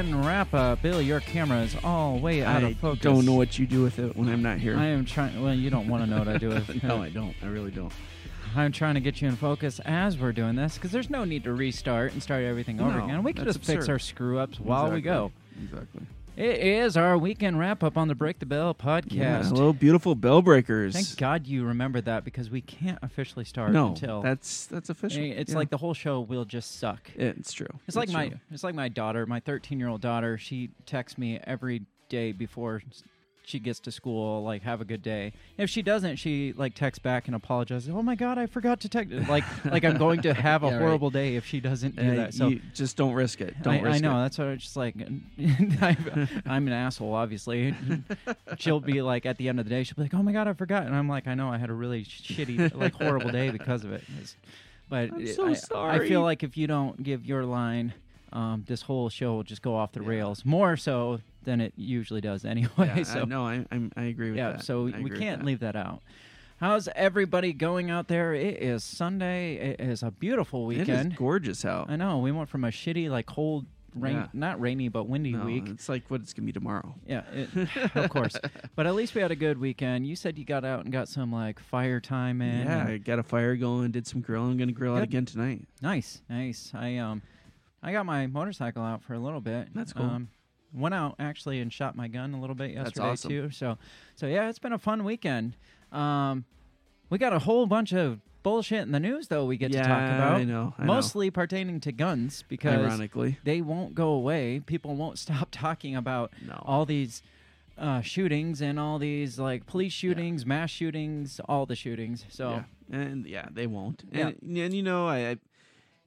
Good weekend wrap up. Bill, your camera is all way out I of focus. don't know what you do with it when I'm not here. I am trying. Well, you don't want to know what I do with it. no, I don't. I really don't. I'm trying to get you in focus as we're doing this because there's no need to restart and start everything over No, again. We can just fix our screw ups while we go. Exactly. It is our weekend wrap up on the Break the Bell podcast. Yeah. Hello, beautiful bell breakers. Thank God you remembered that because we can't officially start No, until that's that's official. It's Yeah. like the whole show will just suck. it's true. It's like my it's like my daughter, my 13 year old daughter. She texts me every day before she gets to school, like "Have a good day." If she doesn't, she like texts back and apologizes. Oh my god, I forgot to text. Like like I'm going to have a Yeah, right. horrible day if she doesn't do Uh, that. So. you just don't risk it. Don't I, risk I know it. that's what I was just like. I'm, I'm an asshole, obviously. she'll be like, at the end of the day, she'll be like, "Oh my god, I forgot," and I'm like, "I know, I had a really shitty, like, horrible day because of it." It's- but I'm so I, I feel like if you don't give your line, um, this whole show will just go off the Yeah. rails more so than it usually does anyway. Yeah, so I, no, I I'm, I agree with yeah, that. Yeah, so I we can't that. leave that out. How's everybody going out there? It is Sunday. It is a beautiful It weekend. is gorgeous out. I know. We went from a shitty, like cold, rain, Yeah. not rainy, but windy No, week. It's like what it's gonna be tomorrow. Yeah, it, of course. But at least we had a good weekend. You said you got out and got some like fire time in. yeah, I got a fire going. Did some grilling. I'm gonna grill out again tonight. nice, nice. I um, I got my motorcycle out for a little bit. That's cool. Um, went out actually and shot my gun a little bit yesterday awesome. too. So, so yeah, it's been a fun weekend. Um, we got a whole bunch of bullshit in the news though. We get yeah, to talk about I know. I know. mostly pertaining to guns because ironically. they won't go away. People won't stop talking about No. all these uh, shootings and all these like police shootings, mass shootings, all the shootings. So yeah. and yeah, they won't. Yeah. And, and you know, I, I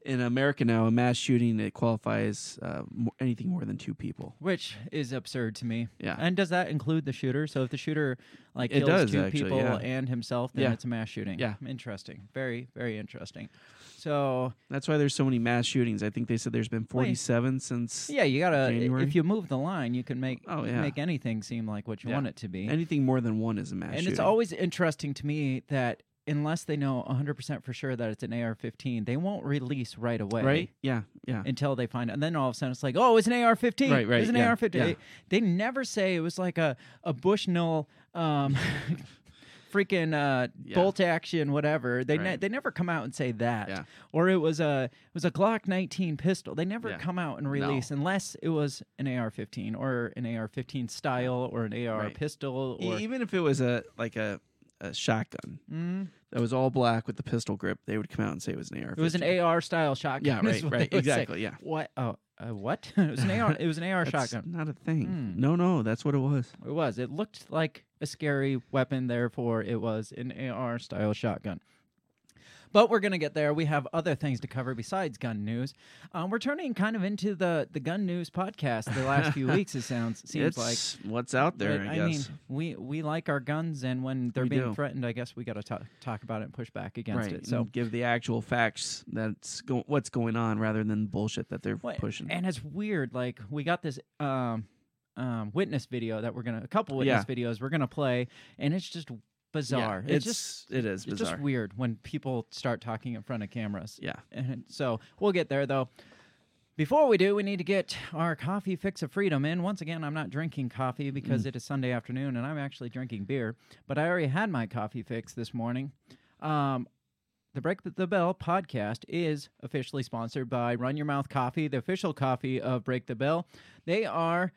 in America now, a mass shooting it qualifies uh, mo- anything more than two people. which is absurd to me. Yeah. And does that include the shooter? So if the shooter like It kills does, two actually, people yeah. and himself, then Yeah. it's a mass shooting. Yeah. Interesting. Very, very interesting. So That's why there's so many mass shootings. I think they said there's been Well, 47 since yeah, you gotta January? if you move the line, you can make Oh, yeah. make anything seem like what you want it to be. anything more than one is a mass and shooting. it's always interesting to me that unless they know 100% for sure that it's an AR-15, they won't release right away. right. Yeah, yeah. Until they find it, and then all of a sudden it's like, oh, it's an AR-15. Right, right, It's an yeah, AR-15. yeah. They, they never say it was like a a Bushnell, um, freaking uh, Yeah. bolt action, whatever. They ne- they never come out and say that. Yeah. Or it was a it was a Glock 19 pistol. They never Yeah. come out and No. release unless it was an AR-15 or an AR-15 style or an AR Right. pistol E- even if it was a like a, a shotgun Mm. that was all black with the pistol grip, they would come out and say it was an AR. It was an AR style shotgun. Yeah, right, right, would say. exactly, yeah. What? Oh, uh, what? it was an AR. It was an AR shotgun. not a thing. Hmm. No, no, that's what it was. It was. It looked like a scary weapon. Therefore, it was an AR style shotgun. But we're gonna get there. We have other things to cover besides gun news. Um, we're turning kind of into the the gun news podcast the last few weeks. It sounds seems like. what's out there. But, I, I guess. mean, we we like our guns, and when they're We being do. threatened, I guess we got to talk talk about it and push back against right. it. So and give the actual facts that's go- what's going on rather than bullshit that they're Well, pushing. And it's weird. Like we got this um, um, witness video that we're gonna a couple witness videos we're gonna play, and it's just bizarre. Yeah, it's, it's, just it is it's just weird when people start talking in front of cameras. yeah. And so we'll get there though. Before we do, we need to get our coffee fix of freedom in. Once again, I'm not drinking coffee because it is Sunday afternoon and I'm actually drinking beer, but I already had my coffee fix this morning. Um, the Break the Bell podcast is officially sponsored by Run Your Mouth Coffee, the official coffee of Break the Bell. They are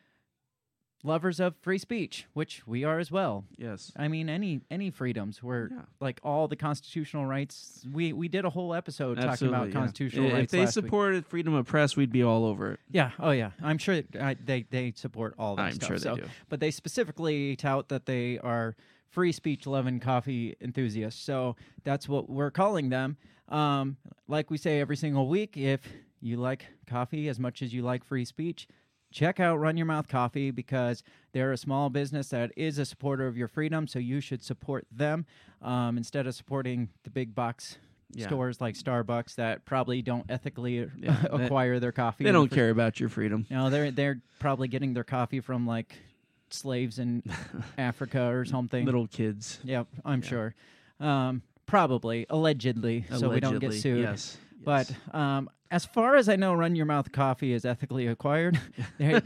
lovers of free speech, which we are as well. Yes. I mean, any any freedoms. We're Yeah. like all the constitutional rights. We we did a whole episode talking about yeah. constitutional I- rights. If they last week. supported freedom of press, we'd be all over it. yeah, oh yeah, I'm sure I, they they support all that I'm stuff. sure they so- do. But they specifically tout that they are free speech loving coffee enthusiasts. So that's what we're calling them. Um, like we say every single week, if you like coffee as much as you like free speech, check out Run Your Mouth Coffee because they're a small business that is a supporter of your freedom. So you should support them um, instead of supporting the big box. Yeah. Stores like Starbucks that probably don't ethically Yeah, acquire their coffee. They don't care about your freedom. no, they're they're probably getting their coffee from like slaves in Africa or something. Little kids. Yep, I'm Yeah. sure. Um, probably, allegedly, so we don't get sued. Yes. But um, as far as I know, Run Your Mouth Coffee is ethically acquired. they,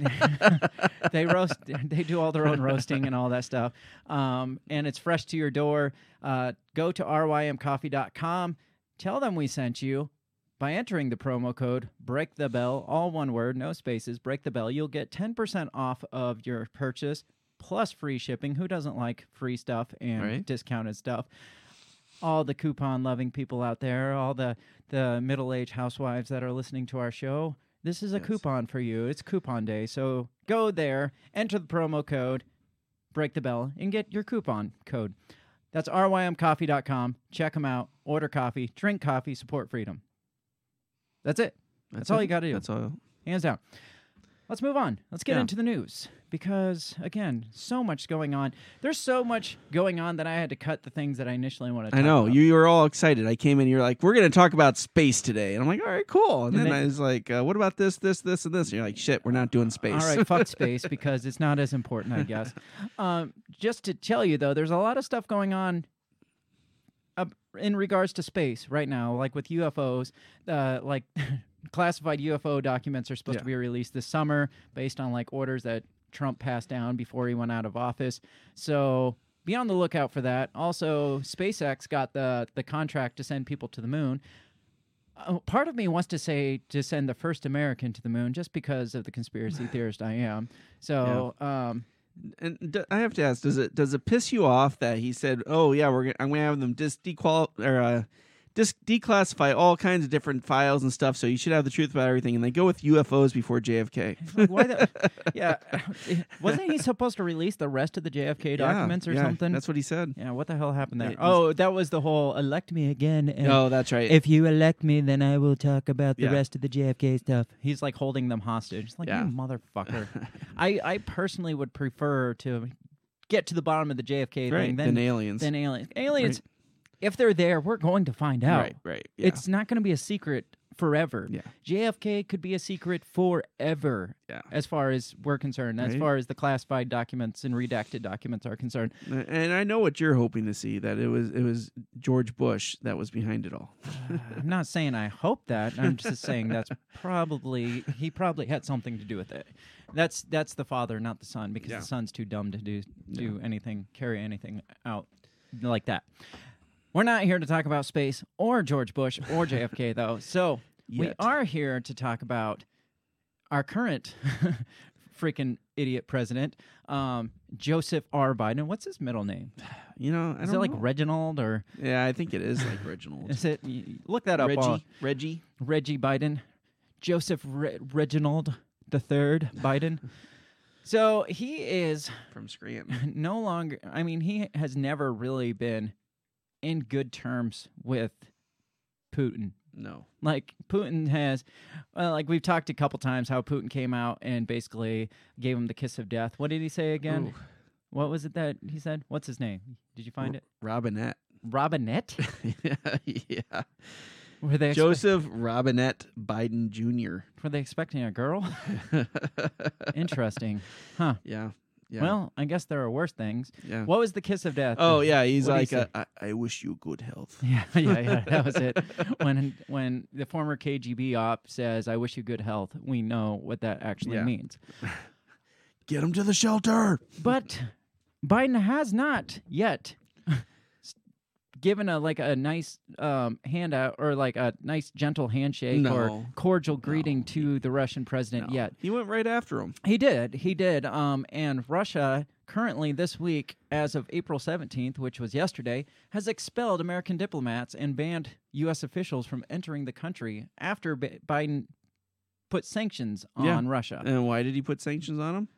they roast, they do all their own roasting and all that stuff, um, and it's fresh to your door. Uh, go to rymcoffee.com. Tell them we sent you. By entering the promo code Break the Bell, all one word, no spaces, Break the Bell, you'll get ten percent off of your purchase plus free shipping. Who doesn't like free stuff and Right. discounted stuff? All the coupon loving people out there, all the the middle aged housewives that are listening to our show. This is a Yes. coupon for you. It's coupon day. So go there, enter the promo code, break the bell, and get your coupon code. That's rymcoffee.com. Check them out. Order coffee, drink coffee, support freedom. That's it. That's all it. you gotta do. That's all. Hands down. Let's move on. Let's get Yeah. into the news because again, so much going on. There's so much going on that I had to cut the things that I initially wanted to talk about. I know about. you, you were all excited. I came in, you're like, "We're going to talk about space today," and I'm like, "All right, cool." And, And then, then- I was like, uh, "What about this, this, this, and this?" And you're like, "Shit, we're not doing space." All right, fuck space because it's not as important, I guess. Um, just to tell you though, there's a lot of stuff going on uh, in regards to space right now, like with UFOs. Uh, like classified UFO documents are supposed to be released this summer based on like orders that Trump passed down before he went out of office. So be on the lookout for that. Also, SpaceX got the the contract to send people to the moon. Uh, part of me wants to say to send the first American to the moon just because of the conspiracy theorist I am. So, um, and d- I have to ask: Does it does it piss you off that he said, "Oh yeah, we're gonna, I'm going to have them dis dequal or uh, dis- declassify all kinds of different files and stuff, so you should have the truth about everything," and they go with UFOs before JFK? like, why the, yeah, wasn't he supposed to release the rest of the JFK Yeah, documents or yeah, something? That's what he said. yeah, what the hell happened there? It oh, was- Oh, that was the whole elect me again. And No, that's right. If you elect me, then I will talk about the Yeah. rest of the JFK stuff. He's like holding them hostage. It's like, Yeah. you motherfucker. I, I personally would prefer to get to the bottom of the JFK right. thing than, aliens. than aliens. Aliens, if they're there, we're going to find out. Right. Right. Yeah. It's not going to be a secret forever. Yeah. JFK could be a secret forever, Yeah. as far as we're concerned, as far as the classified documents and redacted documents are concerned. And I know what you're hoping to see that it was it was George Bush that was behind it all. Uh, I'm not saying I hope that. I'm just saying that's probably he probably had something to do with it. That's that's the father, not the son, because Yeah. the son's too dumb to do do anything, carry anything out like that. We're not here to talk about space or George Bush or JFK though. So we Yet. are here to talk about our current freaking idiot president, um, Joseph R. Biden. What's his middle name? You know, I Is don't it like know. Reginald or Yeah, I think it is like Reginald. is it? y- Look that up. Reggie. while- Reggie. Reggie Biden, Joseph Re- Reginald the Third Biden. so he is from Scranton. no longer. I mean, he has never really been in good terms with Putin. No. Like Putin has, well, like we've talked a couple times how Putin came out and basically gave him the kiss of death. What did he say again? Ooh. What was it that he said? What's his name? Did you find it? Robinette. Robinette? yeah. Were they Joseph Robinette Biden Jr. were they expecting a girl? Interesting, huh? Yeah. Yeah. Well, I guess there are worse things. yeah. What was the kiss of death? Oh yeah, he's What'd like, uh, I, I wish you good health. Yeah, yeah, yeah. That was it. When when the former KGB op says, "I wish you good health," we know what that actually Yeah. means. Get him to the shelter. But Biden has not yet given a like a nice um, handout or like a nice gentle handshake or cordial greeting No. to the Russian president No. yet. He went right after him. He did. He did. Um, and Russia currently this week, as of April 17th, which was yesterday, has expelled American diplomats and banned U.S. officials from entering the country after B- Biden put sanctions on Yeah. Russia. And why did he put sanctions on them?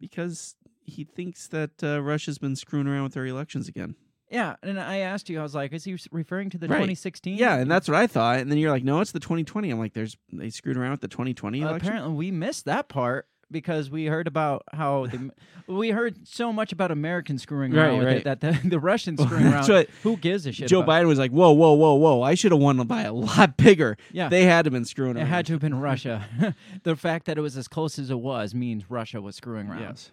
Because he thinks that uh, Russia's been screwing around with their elections again. Yeah, and I asked you, I was like, is he referring to the Right. 2016? Yeah, and that's what I thought. And then you're like, no, it's the 2020. I'm like, there's they screwed around with the 2020 election. Apparently, we missed that part because we heard about how the, we heard so much about Americans screwing around Right, with right. it that the, the Russians screwing That's around. what Who gives a shit? Joe about- Biden was like, whoa, whoa, whoa, whoa! I should have won by a lot bigger. Yeah. they had to have been screwing It around. had to have been Russia. the fact that it was as close as it was means Russia was screwing around. Yes.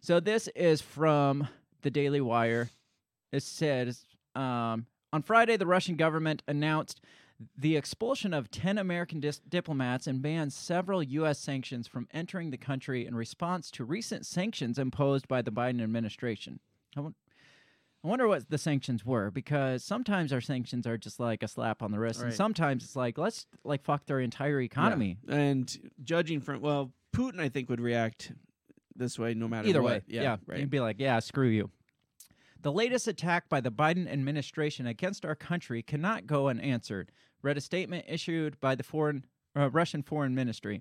So this is from the Daily Wire. It says um, on Friday, the Russian government announced the expulsion of 10 American dis- diplomats and banned several U.S. sanctions from entering the country in response to recent sanctions imposed by the Biden administration. I wonder what the sanctions were because sometimes our sanctions are just like a slap on the wrist, and sometimes it's like let's like fuck their entire economy. Yeah. And judging from well, Putin I think would react this way no matter Either what. way, Yeah, yeah, right. You'd be like, yeah, screw you. The latest attack by the Biden administration against our country cannot go unanswered. Read a statement issued by the foreign uh, Russian Foreign Ministry.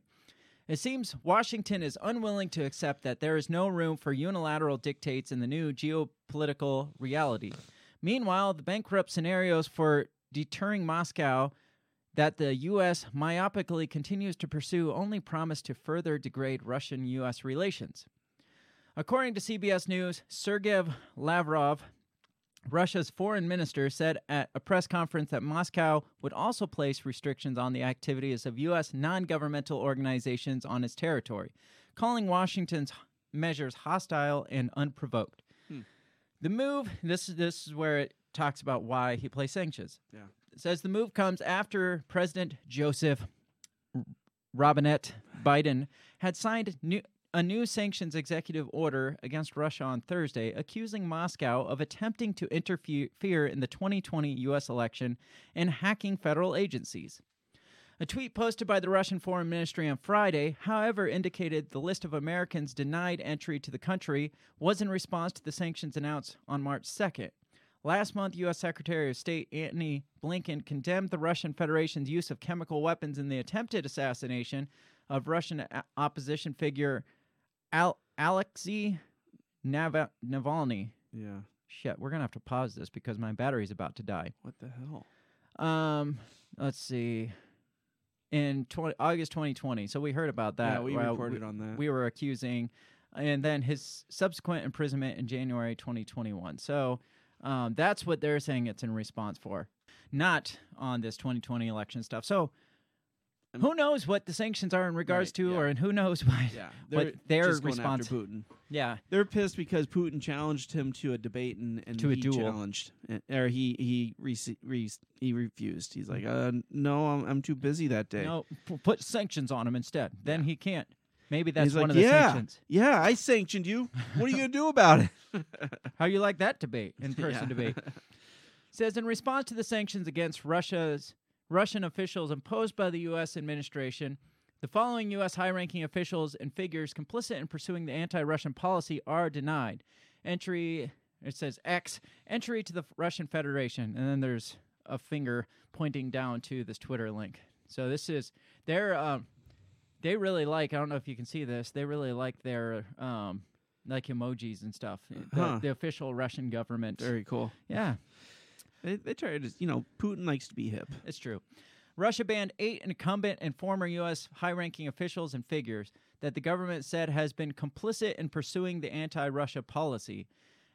It seems Washington is unwilling to accept that there is no room for unilateral dictates in the new geopolitical reality. Meanwhile, the bankrupt scenarios for deterring Moscow that the U.S. myopically continues to pursue only promise to further degrade Russian U.S. relations. According to CBS News, Sergei Lavrov, Russia's foreign minister, said at a press conference that Moscow would also place restrictions on the activities of U.S. non governmental organizations on its territory, calling Washington's measures hostile and unprovoked. Hmm. The move, this, this is where it talks about why he placed sanctions. Yeah. It says the move comes after President Joseph Robinette Biden had signed new, a new sanctions executive order against Russia on Thursday, accusing Moscow of attempting to interfere in the 2020 U.S. election and hacking federal agencies. A tweet posted by the Russian Foreign Ministry on Friday, however, indicated the list of Americans denied entry to the country was in response to the sanctions announced on March 2nd. Last month, U.S. Secretary of State Antony Blinken condemned the Russian Federation's use of chemical weapons in the attempted assassination of Russian uh, opposition figure Al- Alexei Nav- Navalny. Yeah. Shit, we're gonna have to pause this because my battery's about to die. What the hell? Um, let's see. In 20, August 2020, so we heard about that. yeah, we reported on that. we were accusing, and then his subsequent imprisonment in January 2021. So um, that's what they're saying it's in response for, not on this 2020 election stuff. So Who knows what the sanctions are in regards right, to, yeah. or and who knows what? yeah, what their response- after Putin. Yeah, They're pissed because Putin challenged him to a debate and, and To a duel. challenged uh, or he he rece- re- he refused. He's like, uh, no, I'm, I'm too busy that day. no, p- put sanctions on him instead. Then he can't. Maybe that's one like, of the yeah, sanctions. yeah, I sanctioned you. What are you gonna do about it? How you like that debate, in person Yeah. debate? Says in response to the sanctions against Russia's Russian officials imposed by the U.S. administration, the following U.S. high-ranking officials and figures complicit in pursuing the anti-Russian policy are denied entry. It says X entry to the Russian Federation, and then there's a finger pointing down to this Twitter link. So this is they're um, they really like. I don't know if you can see this. They really like their um, like emojis and stuff. The, Huh. the official Russian government. Very cool. yeah, They, they try to, you know, Putin likes to be hip. it's true. Russia banned eight incumbent and former U.S. high ranking officials and figures that the government said has been complicit in pursuing the anti Russia policy,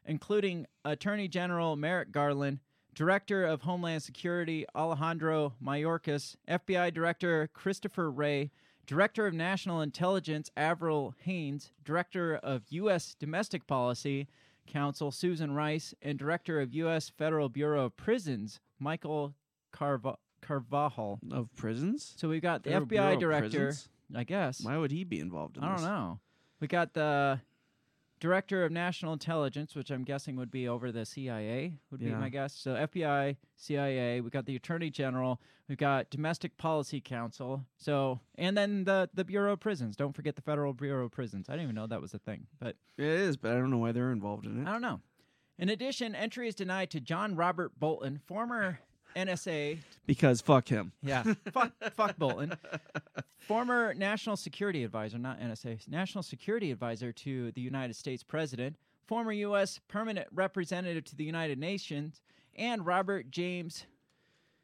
including Attorney General Merrick Garland, Director of Homeland Security Alejandro Mayorkas, FBI Director Christopher Wray, Director of National Intelligence Avril Haines, Director of U.S. Domestic Policy Counsel Susan Rice, and Director of U.S. Federal Bureau of Prisons Michael Carva- Carvajal. Of prisons? So we've got the Federal Bureau FBI of director, Prisons? I guess. Why would he be involved in this? I don't know. We got the director of national intelligence, which I'm guessing would be over the CIA, would be my guess. So FBI, CIA. We got the Attorney General. We've got Domestic Policy Council. So and then the the Bureau of Prisons. Don't forget the Federal Bureau of Prisons. I didn't even know that was a thing, but It is, but I don't know why they're involved in it. I don't know. In addition, entry is denied to John Robert Bolton, former NSA Because fuck him. Yeah, fuck, fuck Bolton. Former National Security Advisor, not NSA, National Security Advisor to the United States President, former U.S. Permanent Representative to the United Nations, and Robert James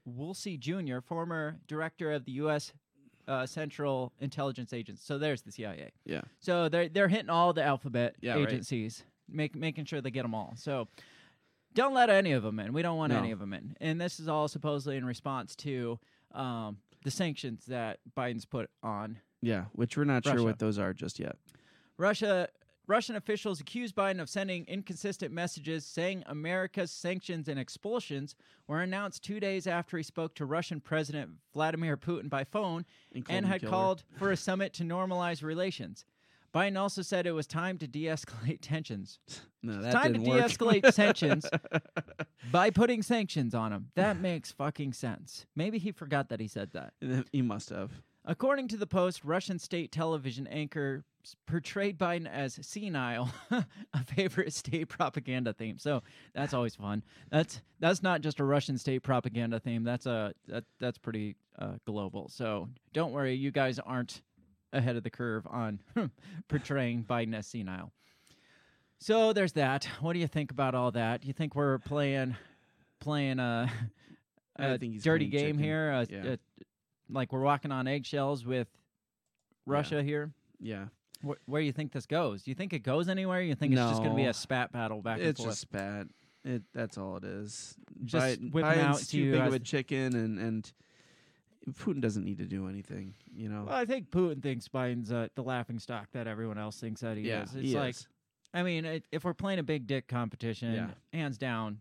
Woolsey Jr., former Director of the U.S. Uh, Central Intelligence Agency. So there's the CIA. Yeah. So they're they're hitting all the alphabet Yeah, right. agencies, make, making sure they get them all. So don't let any of them in. We don't want No. any of them in. And this is all supposedly in response to um, the sanctions that Biden's put on Yeah, which we're not sure what those are just yet. Russia. Russian officials accused Biden of sending inconsistent messages saying America's sanctions and expulsions were announced two days after he spoke to Russian President Vladimir Putin by phone And and had killer. called for a summit to normalize relations. Biden also said it was time to de escalate tensions. No, It's that time to de escalate tensions by putting sanctions on him. That makes fucking sense. Maybe he forgot that he said that. he must have. According to the Post, Russian state television anchor portrayed Biden as senile, a favorite state propaganda theme. So that's always fun. That's that's not just a Russian state propaganda theme. That's a that, that's pretty uh, global. So don't worry, you guys aren't ahead of the curve on portraying Biden as senile. So there's that. What do you think about all that? Do you think we're playing playing a, he's dirty game chicken. here? A- Yeah. a- like we're walking on eggshells with Russia here. Yeah, Wh- where do you think this goes? Do you think it goes anywhere? You think it's just going to be a spat battle back it's and forth? just bad. It that's all it is. Just Biden, whipping Biden's out to too big of a chicken, and and Putin doesn't need to do anything. You know. Well, I think Putin thinks Biden's uh, the laughing stock that everyone else thinks that he yeah, is. It's he like, is. I mean, it, if we're playing a big dick competition, Yeah. hands down,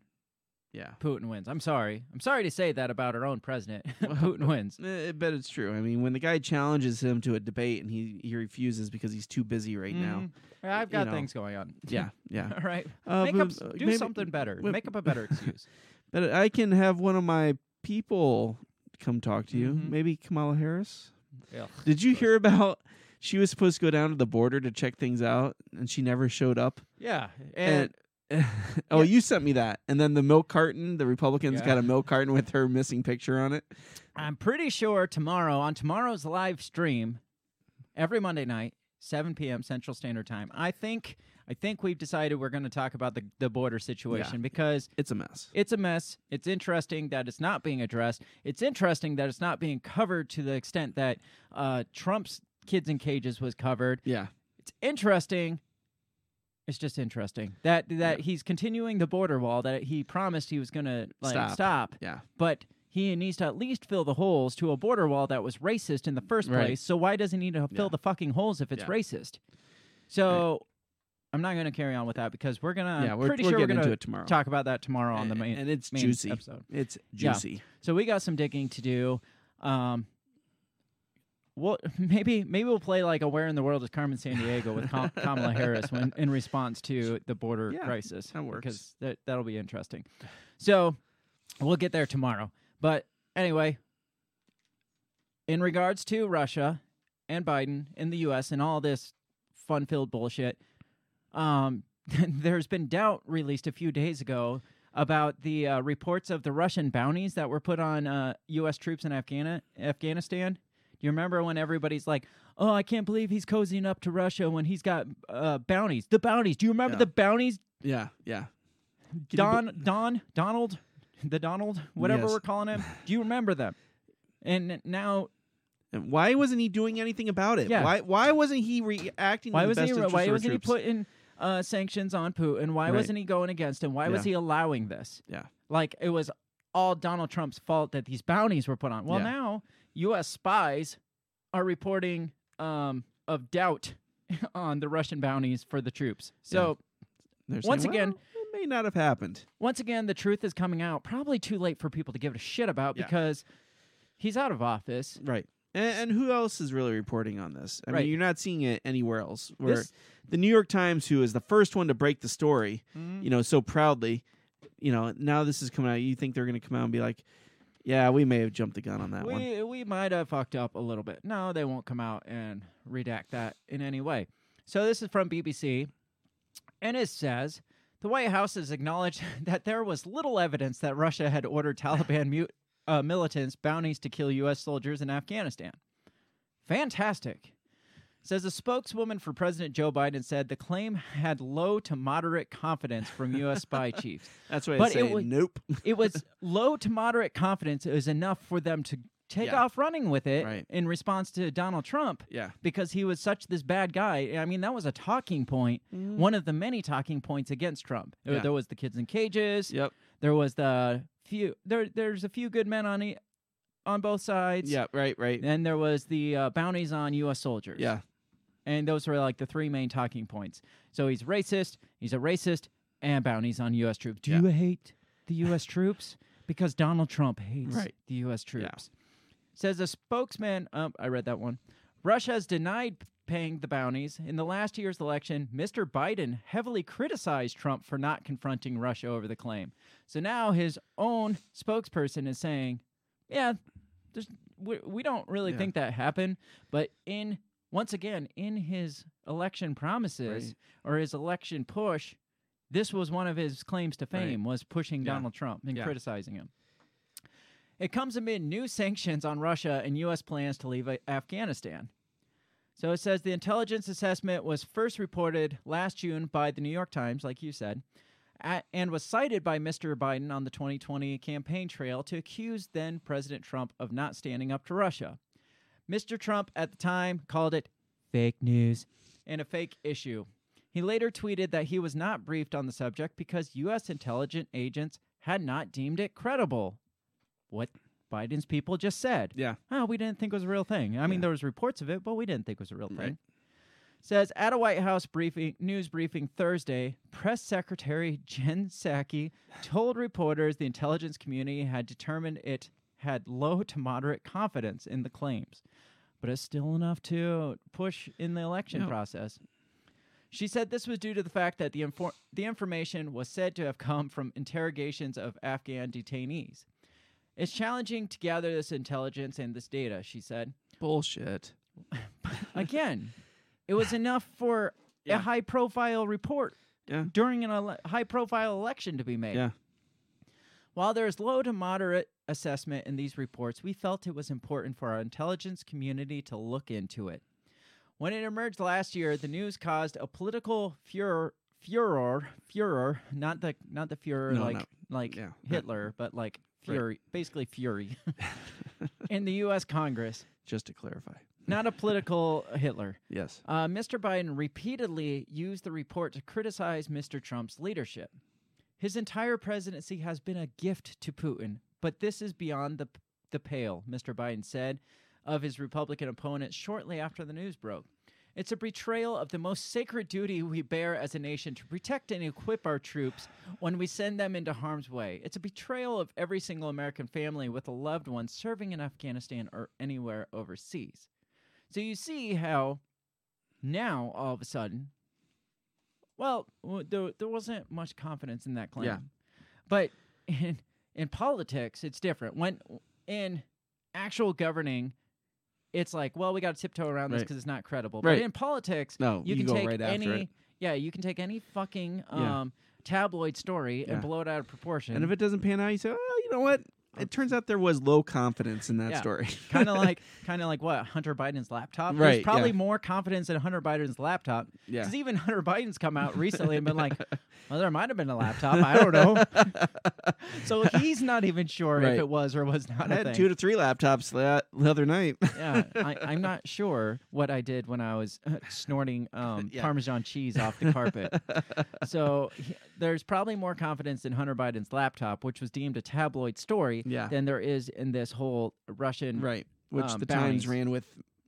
Yeah. Putin wins. I'm sorry. I'm sorry to say that about our own president. Putin wins. Eh, I bet it's true. I mean, when the guy challenges him to a debate and he, he refuses because he's too busy right now. Mhm. I've you got know. things going on. Yeah, yeah. All right. Uh, Make but, up, do maybe- something better. well- Make up a better excuse. But I can have one of my people come talk to you. Mhm. Maybe Kamala Harris. Ugh, Did you hear about? She was supposed to go down to the border to check things out, and she never showed up. Yeah. And, And oh, Yeah. you sent me that. And then the milk carton. The Republicans Yeah. got a milk carton with her missing picture on it. I'm pretty sure tomorrow, on tomorrow's live stream, every Monday night, 7 p.m. Central Standard Time, I think. I think we've decided we're going to talk about the, the border situation because It's a mess. it's a mess. It's interesting that it's not being addressed. It's interesting that it's not being covered to the extent that uh, Trump's kids in cages was covered. Yeah, It's interesting. It's just interesting that that he's continuing the border wall that he promised he was going to like Stop. stop, yeah. but he needs to at least fill the holes to a border wall that was racist in the first Right. place. So why doesn't he need to fill Yeah. the fucking holes if it's Yeah. racist? So I'm not going to carry on with that because we're gonna. yeah, we're, pretty we're sure we're getting going into to it tomorrow. talk about that tomorrow on the main and it's main juicy. episode. It's Yeah. juicy. So we got some digging to do. Um, well, maybe maybe we'll play like a "Where in the World is Carmen Sandiego" with Kam- Kamala Harris when in response to the border Yeah, crisis. that works. because that that'll be interesting. So we'll get there tomorrow. But anyway, in regards to Russia and Biden in the U.S. and all this fun-filled bullshit, um, there's been doubt released a few days ago about the uh, reports of the Russian bounties that were put on uh, U.S. troops in Afghani- Afghanistan. Do you remember when everybody's like, "Oh, I can't believe he's cozying up to Russia when he's got uh, bounties"? The bounties. Do you remember Yeah. the bounties? Yeah, yeah. Don, Don, Donald, the Donald, whatever Yes. we're calling him. Do you remember them? And now, And why wasn't he doing anything about it? Yeah. Why why wasn't he reacting? why in the wasn't he? Why wasn't he troops? putting uh, sanctions on Putin? Why Right. wasn't he going against him? Why was he allowing this? Yeah. like it was all Donald Trump's fault that these bounties were put on. Well, Yeah. now U.S. spies are reporting um, of doubt on the Russian bounties for the troops. So They're Once saying, again- "Well, it may not have happened. once again, the truth is coming out. Probably too late for people to give it a shit about Yeah. because he's out of office. Right. And, and who else is really reporting on this? I Right. mean, you're not seeing it anywhere else. Where This- the New York Times, who is the first one to break the story, mm-hmm. you know, so proudly, you know, now this is coming out. You think they're going to come out and be like, "Yeah, we may have jumped the gun on that one." we we might have fucked up a little bit. No, they won't come out and redact that in any way. So this is from BBC, and it says the White House has acknowledged that there was little evidence that Russia had ordered Taliban mut- uh, militants bounties to kill U.S. soldiers in Afghanistan. Fantastic. Says a spokeswoman for President Joe Biden said the claim had low to moderate confidence from U.S. spy chiefs. That's what But I it say. was- nope. it was low to moderate confidence is enough for them to take Yeah. off running with it Right. in response to Donald Trump yeah. because he was such this bad guy. I mean, that was a talking point. point, one of the many talking points against Trump. Yeah. There was the kids in cages. Yep. There was the few. There, there's a few good men on e- on both sides. Yeah. Right. Right. And there was the uh, bounties on U.S. soldiers. Yeah. And those were like the three main talking points. So he's racist, he's a racist, and bounties on U.S. troops. Do Yeah. you hate the U.S. troops? Because Donald Trump hates Right. the U.S. troops. Says a spokesman, um, I read that one. Russia has denied paying the bounties. In the last year's election, Mr. Biden heavily criticized Trump for not confronting Russia over the claim. So now his own spokesperson is saying, yeah, there's, we, we don't really Yeah. think that happened. But in, once again, in his election promises Right. or his election push, this was one of his claims to Right. fame was pushing Yeah. Donald Trump and Yeah. criticizing him. It comes amid new sanctions on Russia and U.S. plans to leave Afghanistan. So it says the intelligence assessment was first reported last June by the New York Times, like you said, a- and was cited by Mr. Biden on the 2020 campaign trail to accuse then President Trump of not standing up to Russia. Mr. Trump at the time called it fake news and a fake issue. He later tweeted that he was not briefed on the subject because U.S. intelligence agents had not deemed it credible. What Biden's people just said. Yeah. Oh, we didn't think it was a real thing. I mean, there was reports of it, but we didn't think it was a real thing. Right. Says at a White House briefing, news briefing Thursday, Press Secretary Jen Psaki told reporters the intelligence community had determined it had low to moderate confidence in the claims, but it's still enough to push in the election Yeah. process. She said this was due to the fact that the, infor- the information was said to have come from interrogations of Afghan detainees. It's challenging to gather this intelligence and this data, she said. Bullshit. Again, it was enough for Yeah. a high profile report Yeah. during a ele- high profile election to be made. Yeah. While there is low to moderate assessment in these reports, we felt it was important for our intelligence community to look into it. When it emerged last year, the news caused a political furor, furor, furor, not the not the Fuhrer No, like no. like Yeah. Hitler, but like Right. fury, basically fury in the U.S. Congress. Just to clarify. Not a political Hitler. Yes. Uh, Mr. Biden repeatedly used the report to criticize Mr. Trump's leadership. His entire presidency has been a gift to Putin, but this is beyond the, the pale, Mr. Biden said of his Republican opponent shortly after the news broke. It's a betrayal of the most sacred duty we bear as a nation to protect and equip our troops when we send them into harm's way. It's a betrayal of every single American family with a loved one serving in Afghanistan or anywhere overseas. So you see how now all of a sudden, well, there, there wasn't much confidence in that claim. Yeah. But in in politics, it's different. When in actual governing, it's like, well, we got to tiptoe around this Right. because it's not credible. Right. But in politics, No, you, you can go take right after any, it. yeah, you can take any fucking Yeah. um, tabloid story Yeah. and blow it out of proportion. And if it doesn't pan out, you say, oh, you know what? It turns out there was low confidence in that Yeah. story. kind of like kind of like what Hunter Biden's laptop. Right, There's probably yeah. more confidence in Hunter Biden's laptop yeah. because even Hunter Biden's come out recently and been like, "Well, there might have been a laptop. I don't know." so he's not even sure if it was or was not I had thing. two to three laptops la- the other night. yeah, I, I'm not sure what I did when I was uh, snorting um, Yeah. Parmesan cheese off the carpet. so he- there's probably more confidence in Hunter Biden's laptop, which was deemed a tabloid story, Yeah. than there is in this whole Russian. right. Which um, the bounties. Times ran with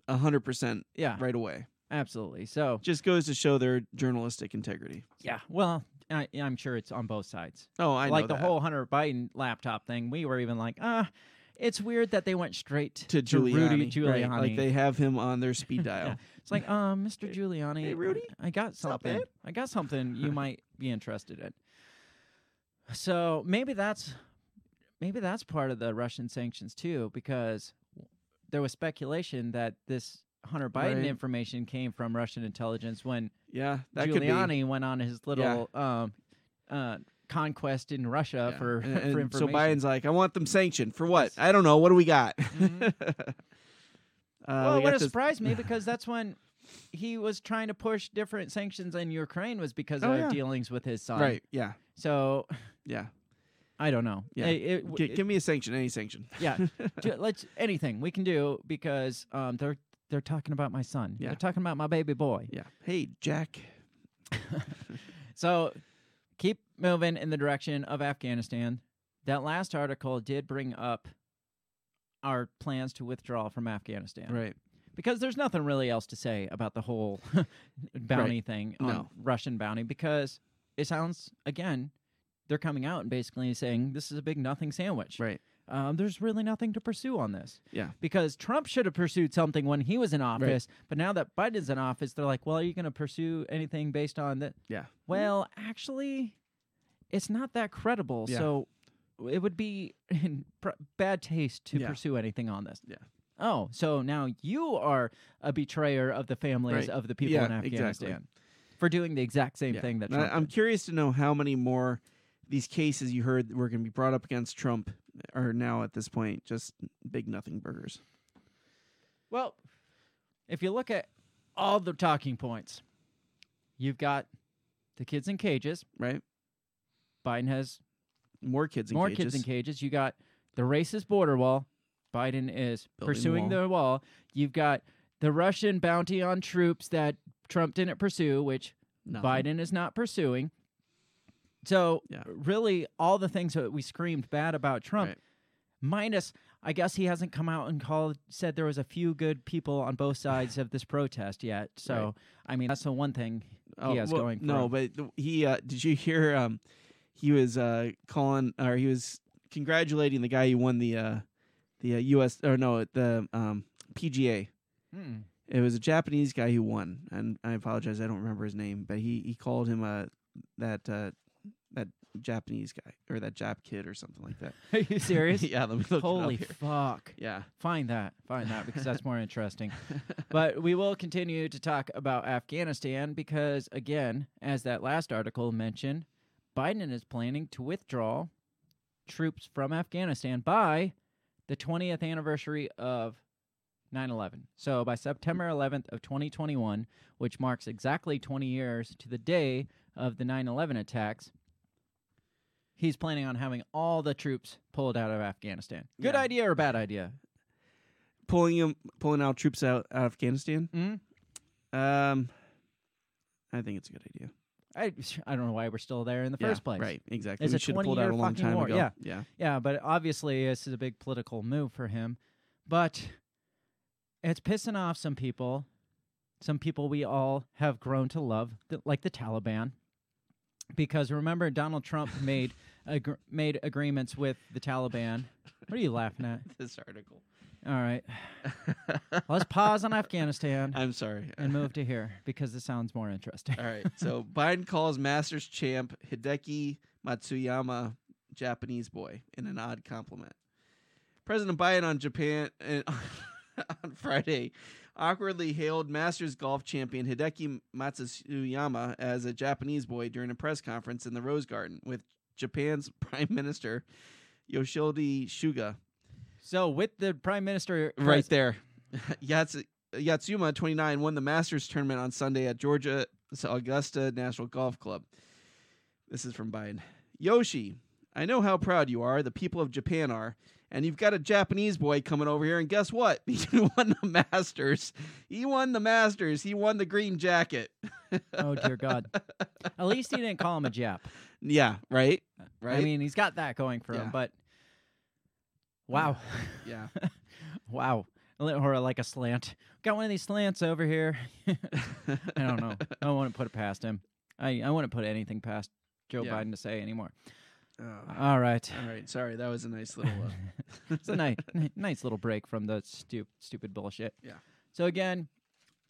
100% Yeah, right away. absolutely. So Just goes to show their journalistic integrity. yeah, well, I, I'm sure it's on both sides. Oh, I like the that. whole Hunter Biden laptop thing, we were even like, ah, it's weird that they went straight to Giuliani. Rudy right, Giuliani. Like they have him on their speed dial. Yeah. It's like, um, Mr. Giuliani, hey, Rudy. I got something. I got something you might be interested in. So maybe that's maybe that's part of the Russian sanctions too, because there was speculation that this Hunter Biden Right. information came from Russian intelligence when Yeah, that could be. Giuliani went on his little um, uh, conquest in Russia Yeah. for, And- for and so. Biden's like, I want them sanctioned for what? I don't know. What do we got? Mhm. uh, well, we it would got surprised me because that's when he was trying to push different sanctions in Ukraine was because Oh, of yeah. dealings with his son. Right. Yeah. So Yeah. I don't know. Yeah. It- it- G- it- give me a sanction. Any sanction. yeah. Let's anything we can do because um, they're they're talking about my son. Yeah. They're talking about my baby boy. Yeah. Hey, Jack. So keep moving in the direction of Afghanistan. That last article did bring up our plans to withdraw from Afghanistan. Right. because there's nothing really else to say about the whole bounty thing on No. Russian bounty because it sounds again they're coming out and basically saying this is a big nothing sandwich. Right. Um, there's really nothing to pursue on this Yeah. because Trump should have pursued something when he was in office, but now that Biden's in office, they're like, well, are you going to pursue anything based on that? Yeah. Well, actually, it's not that credible. Yeah. So it would be in pr- bad taste to Yeah. pursue anything on this. Yeah. Oh, so now you are a betrayer of the families Right. of the people Yeah, in Afghanistan exactly. for doing the exact same thing that Trump I, I'm did. curious to know how many more these cases you heard were going to be brought up against Trump are now at this point just big nothing burgers. Well, if you look at all the talking points, you've got the kids in cages. Right. Biden has More kids in more cages. kids in cages. You got the racist border wall. Biden is Building pursuing wall. the wall. You've got the Russian bounty on troops that Trump didn't pursue, which Nothing. Biden is not pursuing. So Yeah. really, all the things that we screamed bad about Trump, Right. minus, I guess he hasn't come out and called said there was a few good people on both sides of this protest yet. So Right. I mean, that's the one thing Oh, has well, going. For no, him. but he uh, did you hear? Um, he was uh, calling or he was congratulating the guy who won the uh, the uh, U.S. or no the um, PGA. Hmm. It was a Japanese guy who won, and I apologize, I don't remember his name, but he he called him uh, that uh, that Japanese guy or that Jap kid or something like that. Are you serious? yeah, let me look Holy fuck! Yeah, Find that. Find that because that's more interesting. But we will continue to talk about Afghanistan because, again, as that last article mentioned, Biden is planning to withdraw troops from Afghanistan by the 20th anniversary of 9/11. So by September 11th of 2021, which marks exactly 20 years to the day of the 9/11 attacks, he's planning on having all the troops pulled out of Afghanistan. Good Yeah. idea or bad idea? pulling him pulling out troops out, out of Afghanistan. Mm? Um, I think it's a good idea. I I don't know why we're still there in the first place. right? Exactly. It's we a should have pulled out 20-year a long fucking time war, ago. yeah. yeah. Yeah, but obviously this is a big political move for him. But it's pissing off some people, some people we all have grown to love, th- like the Taliban. Because remember, Donald Trump made agr- made agreements with the Taliban. What are you laughing at? this article. All right, let's pause on Afghanistan I'm sorry. and move to here because this sounds more interesting. All right. So Biden calls Masters champ Hideki Matsuyama Japanese boy in an odd compliment. President Biden on Japan uh, on Friday awkwardly hailed Masters golf champion Hideki Matsuyama as a Japanese boy during a press conference in the Rose Garden with Japan's Prime Minister Yoshihide Suga So with the prime minister right there. Yats- Yatsuma, 29, won the Masters tournament on Sunday at Georgia's Augusta National Golf Club. This is from Biden. Yoshi, I know how proud you are, the people of Japan are, and you've got a Japanese boy coming over here, and guess what? He won the Masters. He won the Masters. He won the green jacket. Oh dear God! At least he didn't call him a Jap. Yeah, right? Right? I mean, he's got that going for Yeah. him. But wow, yeah. wow, or like a slant. Got one of these slants over here. I don't know. I don't want to put it past him. I I wouldn't put anything past Joe Yeah. Biden to say anymore. Oh, All right, all right. Sorry, that was a nice little. Uh, it's a nice nice little break from the stu- stupid bullshit. Yeah. So again,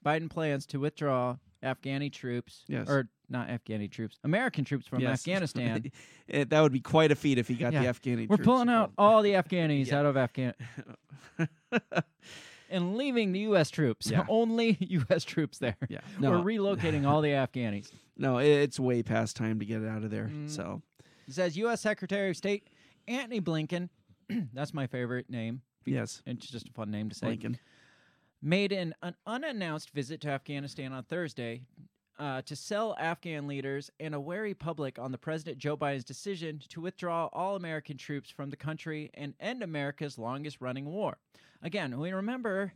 Biden plans to withdraw Afghani troops, Yes. or not Afghani troops, American troops from Yes. Afghanistan. It- that would be quite a feat if he got Yeah. the Afghani. We're troops pulling out involved. all the Afghanis Yeah. out of Afghan and leaving the U.S. troops. Yeah. Only U.S. troops there. yeah. We're relocating all the Afghanis. no, it- it's way past time to get it out of there. Mm. So Says U.S. Secretary of State Antony Blinken. that's my favorite name. yes, It's just a fun name to say. Lincoln. Made an, an unannounced visit to Afghanistan on Thursday uh, to sell Afghan leaders and a wary public on the President Joe Biden's decision to withdraw all American troops from the country and end America's longest running war. Again, we remember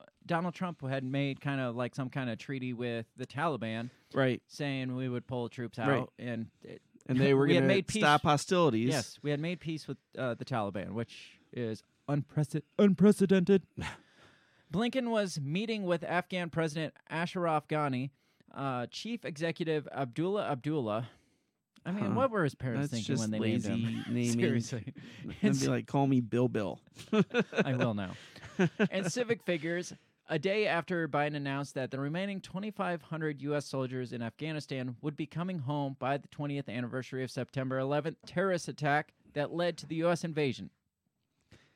uh, Donald Trump had made kind of like some kind of treaty with the Taliban Right, saying we would pull troops out Right. and it, and they were We going to stop hostilities. Yes, we had made peace with uh, the Taliban, which is unprece- unprecedented. Blinken was meeting with Afghan President Ashraf Ghani, uh, Chief Executive Abdullah Abdullah. I mean, Huh. what were his parents That's thinking when they named him? naming. Seriously, It's- be like, call me Bill Bill. I will now. and civic figures. A day after Biden announced that the remaining 2,500 U.S. soldiers in Afghanistan would be coming home by the 20th anniversary of September 11th terrorist attack that led to the U.S. invasion.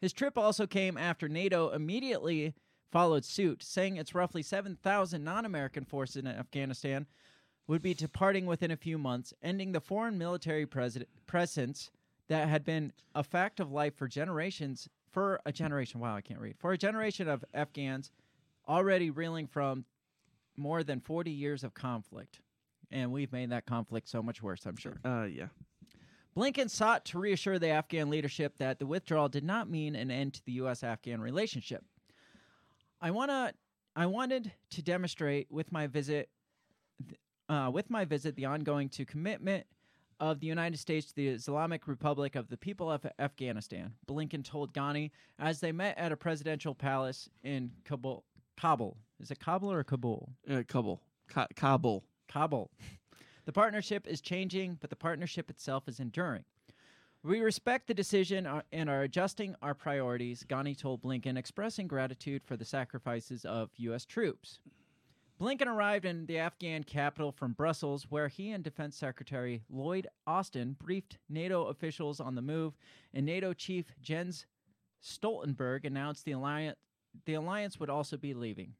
His trip also came after NATO immediately followed suit, saying its roughly 7,000 non American forces in Afghanistan would be departing within a few months, ending the foreign military presence that had been a fact of life for generations. For a generation, wow, I can't read. For a generation of Afghans already reeling from more than 40 years of conflict. And we've made that conflict so much worse, I'm sure. Uh, yeah. Blinken sought to reassure the Afghan leadership that the withdrawal did not mean an end to the U.S. Afghan relationship. I wanna, I wanted to demonstrate with my visit, uh, with my visit, the ongoing to commitment of the United States to the Islamic Republic of the People of Afghanistan. Blinken told Ghani as they met at a presidential palace in Kabul. Kabul is it Kabul or Kabul? Uh, Kabul. Ka- Kabul. Kabul. The partnership is changing, but the partnership itself is enduring. We respect the decision uh, and are adjusting our priorities, Ghani told Blinken, expressing gratitude for the sacrifices of U.S. troops. Blinken arrived in the Afghan capital from Brussels, where he and Defense Secretary Lloyd Austin briefed NATO officials on the move, and NATO Chief Jens Stoltenberg announced the alliance, the alliance would also be leaving.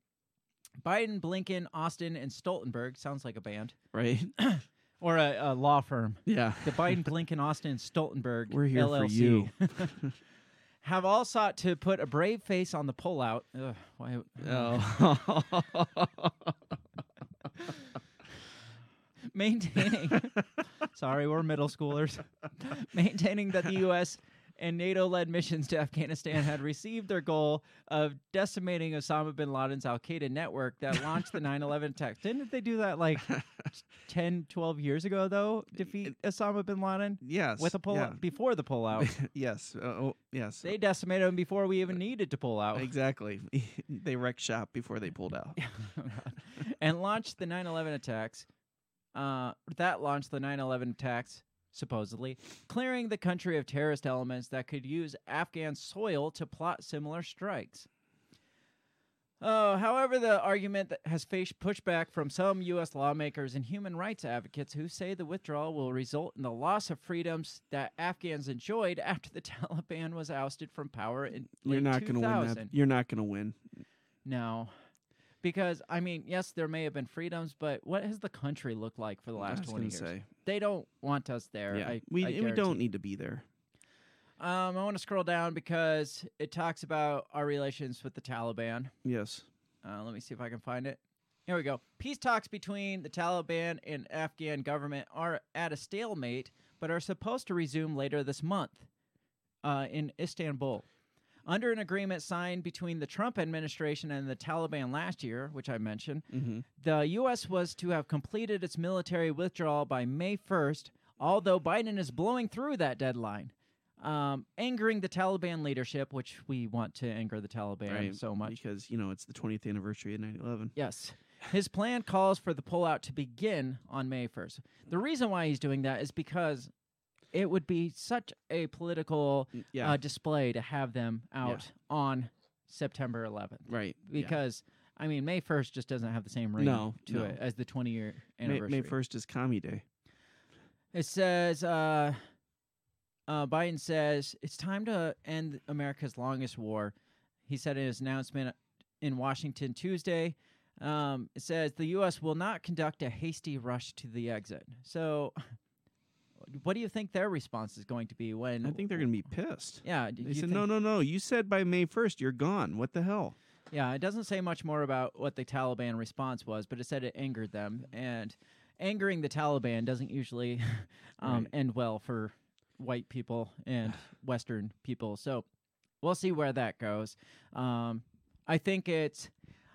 Biden, Blinken, Austin, and Stoltenberg sounds like a band Right? or a, a law firm. yeah. The Biden, Blinken, Austin, and Stoltenberg We're here LLC for you. have all sought to put a brave face on the pullout. Ugh, why, Oh. maintaining. sorry, we're middle schoolers. maintaining that the U.S. and NATO-led missions to Afghanistan had received their goal of decimating Osama bin Laden's Al Qaeda network that launched the 9/11 attacks. Didn't they do that like 10, 12 years ago? Though defeat Osama bin Laden yes. with a pull yeah. before the pullout. yes. Uh, oh, yes. they decimated him before we even needed to pull out. Exactly. they wrecked shop before they pulled out. and launched the 9/11 attacks. Uh, that launched the 9/11 attacks, supposedly clearing the country of terrorist elements that could use Afghan soil to plot similar strikes. Oh, however, the argument that has faced pushback from some U.S. lawmakers and human rights advocates who say the withdrawal will result in the loss of freedoms that Afghans enjoyed after the Taliban was ousted from power in You're not going to win that. You're not going to win. No. Because I mean, yes, there may have been freedoms, but what has the country looked like for the last was twenty gonna years? say. They don't want us there. Yeah. I, we I we don't need to be there. Um, I want to scroll down because it talks about our relations with the Taliban. Yes. Uh, let me see if I can find it. Here we go. Peace talks between the Taliban and Afghan government are at a stalemate, but are supposed to resume later this month uh, in Istanbul. Under an agreement signed between the Trump administration and the Taliban last year, which I mentioned, Mm-hmm. the U.S. was to have completed its military withdrawal by May 1st, although Biden is blowing through that deadline, um, angering the Taliban leadership, which we want to anger the Taliban Right. so much. Because, you know, it's the 20th anniversary of 9 11. Yes. His plan calls for the pullout to begin on May 1st. The reason why he's doing that is because it would be such a political Yeah. uh, display to have them out on September 11th. right. yeah. Because, I mean, May 1st just doesn't have the same ring No, to no. it as the 20 year May, anniversary. May 1st is Commie Day. It says, uh, uh, Biden says it's time to end America's longest war. He said in his announcement in Washington Tuesday. Um, it says the U.S. will not conduct a hasty rush to the exit. So, what do you think their response is going to be when? I think they're going to be pissed. Yeah, They you said, no, no, no. You said by May 1st you're gone. What the hell? Yeah, it doesn't say much more about what the Taliban response was, but it said it angered them, and angering the Taliban doesn't usually um, Right. end well for white people and Western people. So we'll see where that goes. Um, I think it's,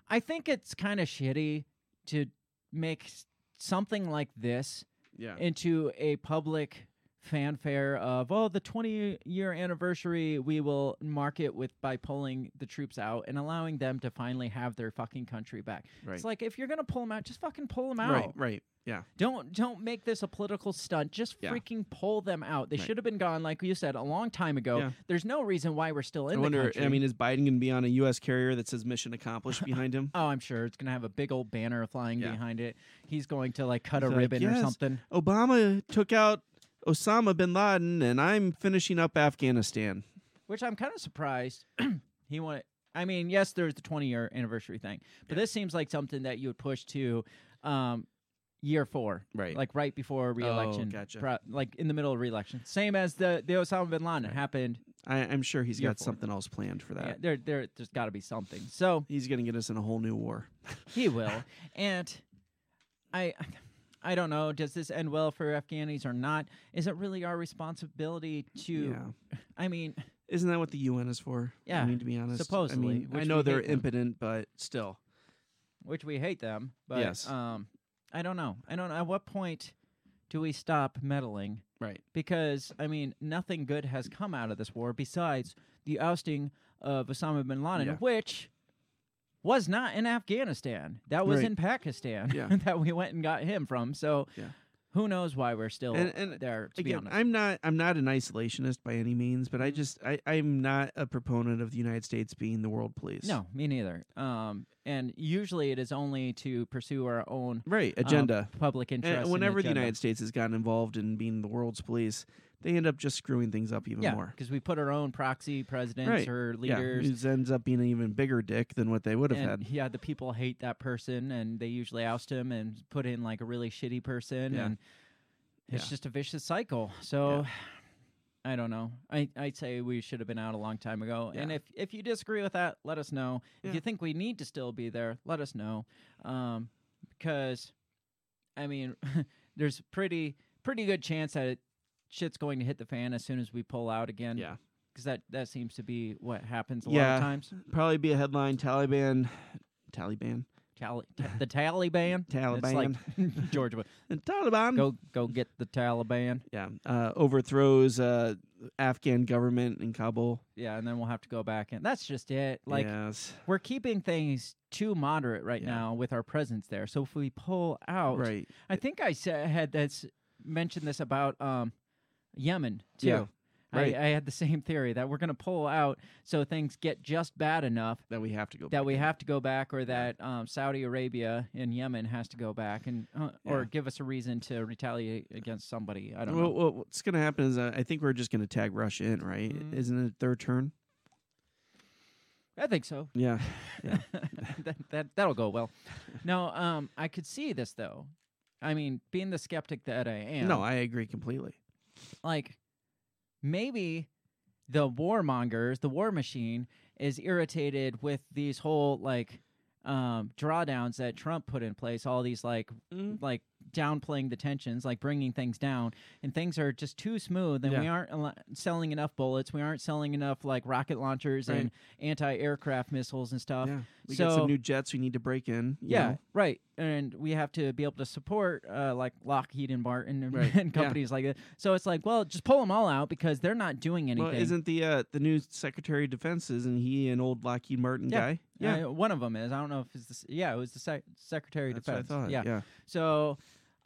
I think it's kind of shitty to make something like this Yeah. into a public fanfare of oh the 20 year anniversary we will mark it with by pulling the troops out and allowing them to finally have their fucking country back. Right. It's like if you're gonna pull them out, just fucking pull them out. Right. Right. Yeah. Don't don't make this a political stunt. Just Yeah. freaking pull them out. They Right. should have been gone, like you said, a long time ago. Yeah. There's no reason why we're still in I wonder. country. I mean, is Biden going to be on a U.S. carrier that says "Mission Accomplished" behind him? oh, I'm sure it's gonna have a big old banner flying Yeah. behind it. He's going to like cut a like, ribbon or something. Obama took out Osama bin Laden, and I'm finishing up Afghanistan. which I'm kind of surprised he wanted. I mean, yes, there's the 20 year anniversary thing, but this seems like something that you would push to um, year four, Right. like right before reelection, gotcha. pro- like in the middle of reelection. Same as the the Osama bin Laden Right. happened. I, I'm sure he's got four. something else planned for that. Yeah, there, there, there's got to be something. So He's going to get us in a whole new war. he will, and I. I don't know. Does this end well for Afghanis or not? Is it really our responsibility to? Yeah. I mean, Isn't that what the UN is for? Yeah, I mean, to be honest. supposedly, I, mean, I know they're impotent, but still. which we hate them. But Yes. um, I don't know. I don't know. At what point do we stop meddling? Right. Because I mean, nothing good has come out of this war besides the ousting of Osama bin Laden, Yeah. which was not in Afghanistan. That was Right. in Pakistan Yeah. that we went and got him from. So Yeah. who knows why we're still And- and there? To be Again, honest, I'm not. I'm not an isolationist by any means, but I just. I, I'm not a proponent of the United States being the world police. no, me neither. Um, and usually it is only to pursue our own Right. um, Agenda. public interest. and whenever the. United States has gotten involved in being the world's police, they end up just screwing things up even yeah, more. because we put our own proxy presidents Right. or Yeah, leaders it ends up being an even bigger dick than what they would have and had. yeah, the people hate that person, and they usually oust him and put in like a really shitty person, Yeah. and it's Yeah. just a vicious cycle. So. I don't know. I, I'd say we should have been out a long time ago. And if, if you disagree with that, let us know. If you think we need to still be there, let us know. Um, because, I mean, there's pretty pretty good chance that it, shit's going to hit the fan as soon as we pull out again. Yeah. because that that seems to be what happens a lot of times. Probably be a headline: Taliban, Taliban, Tali- ta- the Taliban. Taliban. It's like George Bush. and Taliban. Go go get the Taliban. Yeah, uh, overthrows uh, Afghan government in Kabul. Yeah, and then we'll have to go back and that's just it. Like yes, we're keeping things too moderate right Yeah. now with our presence there. So if we pull out, right. I think I said had that's mentioned this about um Yemen too. Yeah, right. I, I had the same theory that we're going to pull out so things get just bad enough That we have to go. that back we have to go back, or that um, Saudi Arabia and Yemen has to go back, and uh, or give us a reason to retaliate against somebody. I don't Well, know. well, what's going to happen is uh, I think we're just going to tag Russia in, right? Mhm. Isn't it their turn? I think so. Yeah. Yeah. that, that that'll go well. No, um, I could see this though. I mean, being the skeptic that I am, No, I agree completely. Like maybe the warmongers, the war machine, is irritated with these whole like um, drawdowns that Trump put in place. All these like like downplaying the tensions, like bringing things down, and things are just too smooth, and we aren't selling enough bullets. We aren't selling enough like rocket launchers and anti-aircraft missiles and stuff. Yeah. We got some new jets we need to break in. Yeah, know? right. And we have to be able to support uh, like Lockheed and Martin and, Right, and yeah. companies like that. So it's like, well, just pull them all out because they're not doing anything. Well, isn't the uh, the new Secretary of Defense isn't he an old Lockheed Martin Yeah. guy? Yeah. One of them is. I don't know if it's the, yeah, it was the sec- Secretary of Defense. what I thought. Yeah. yeah. So,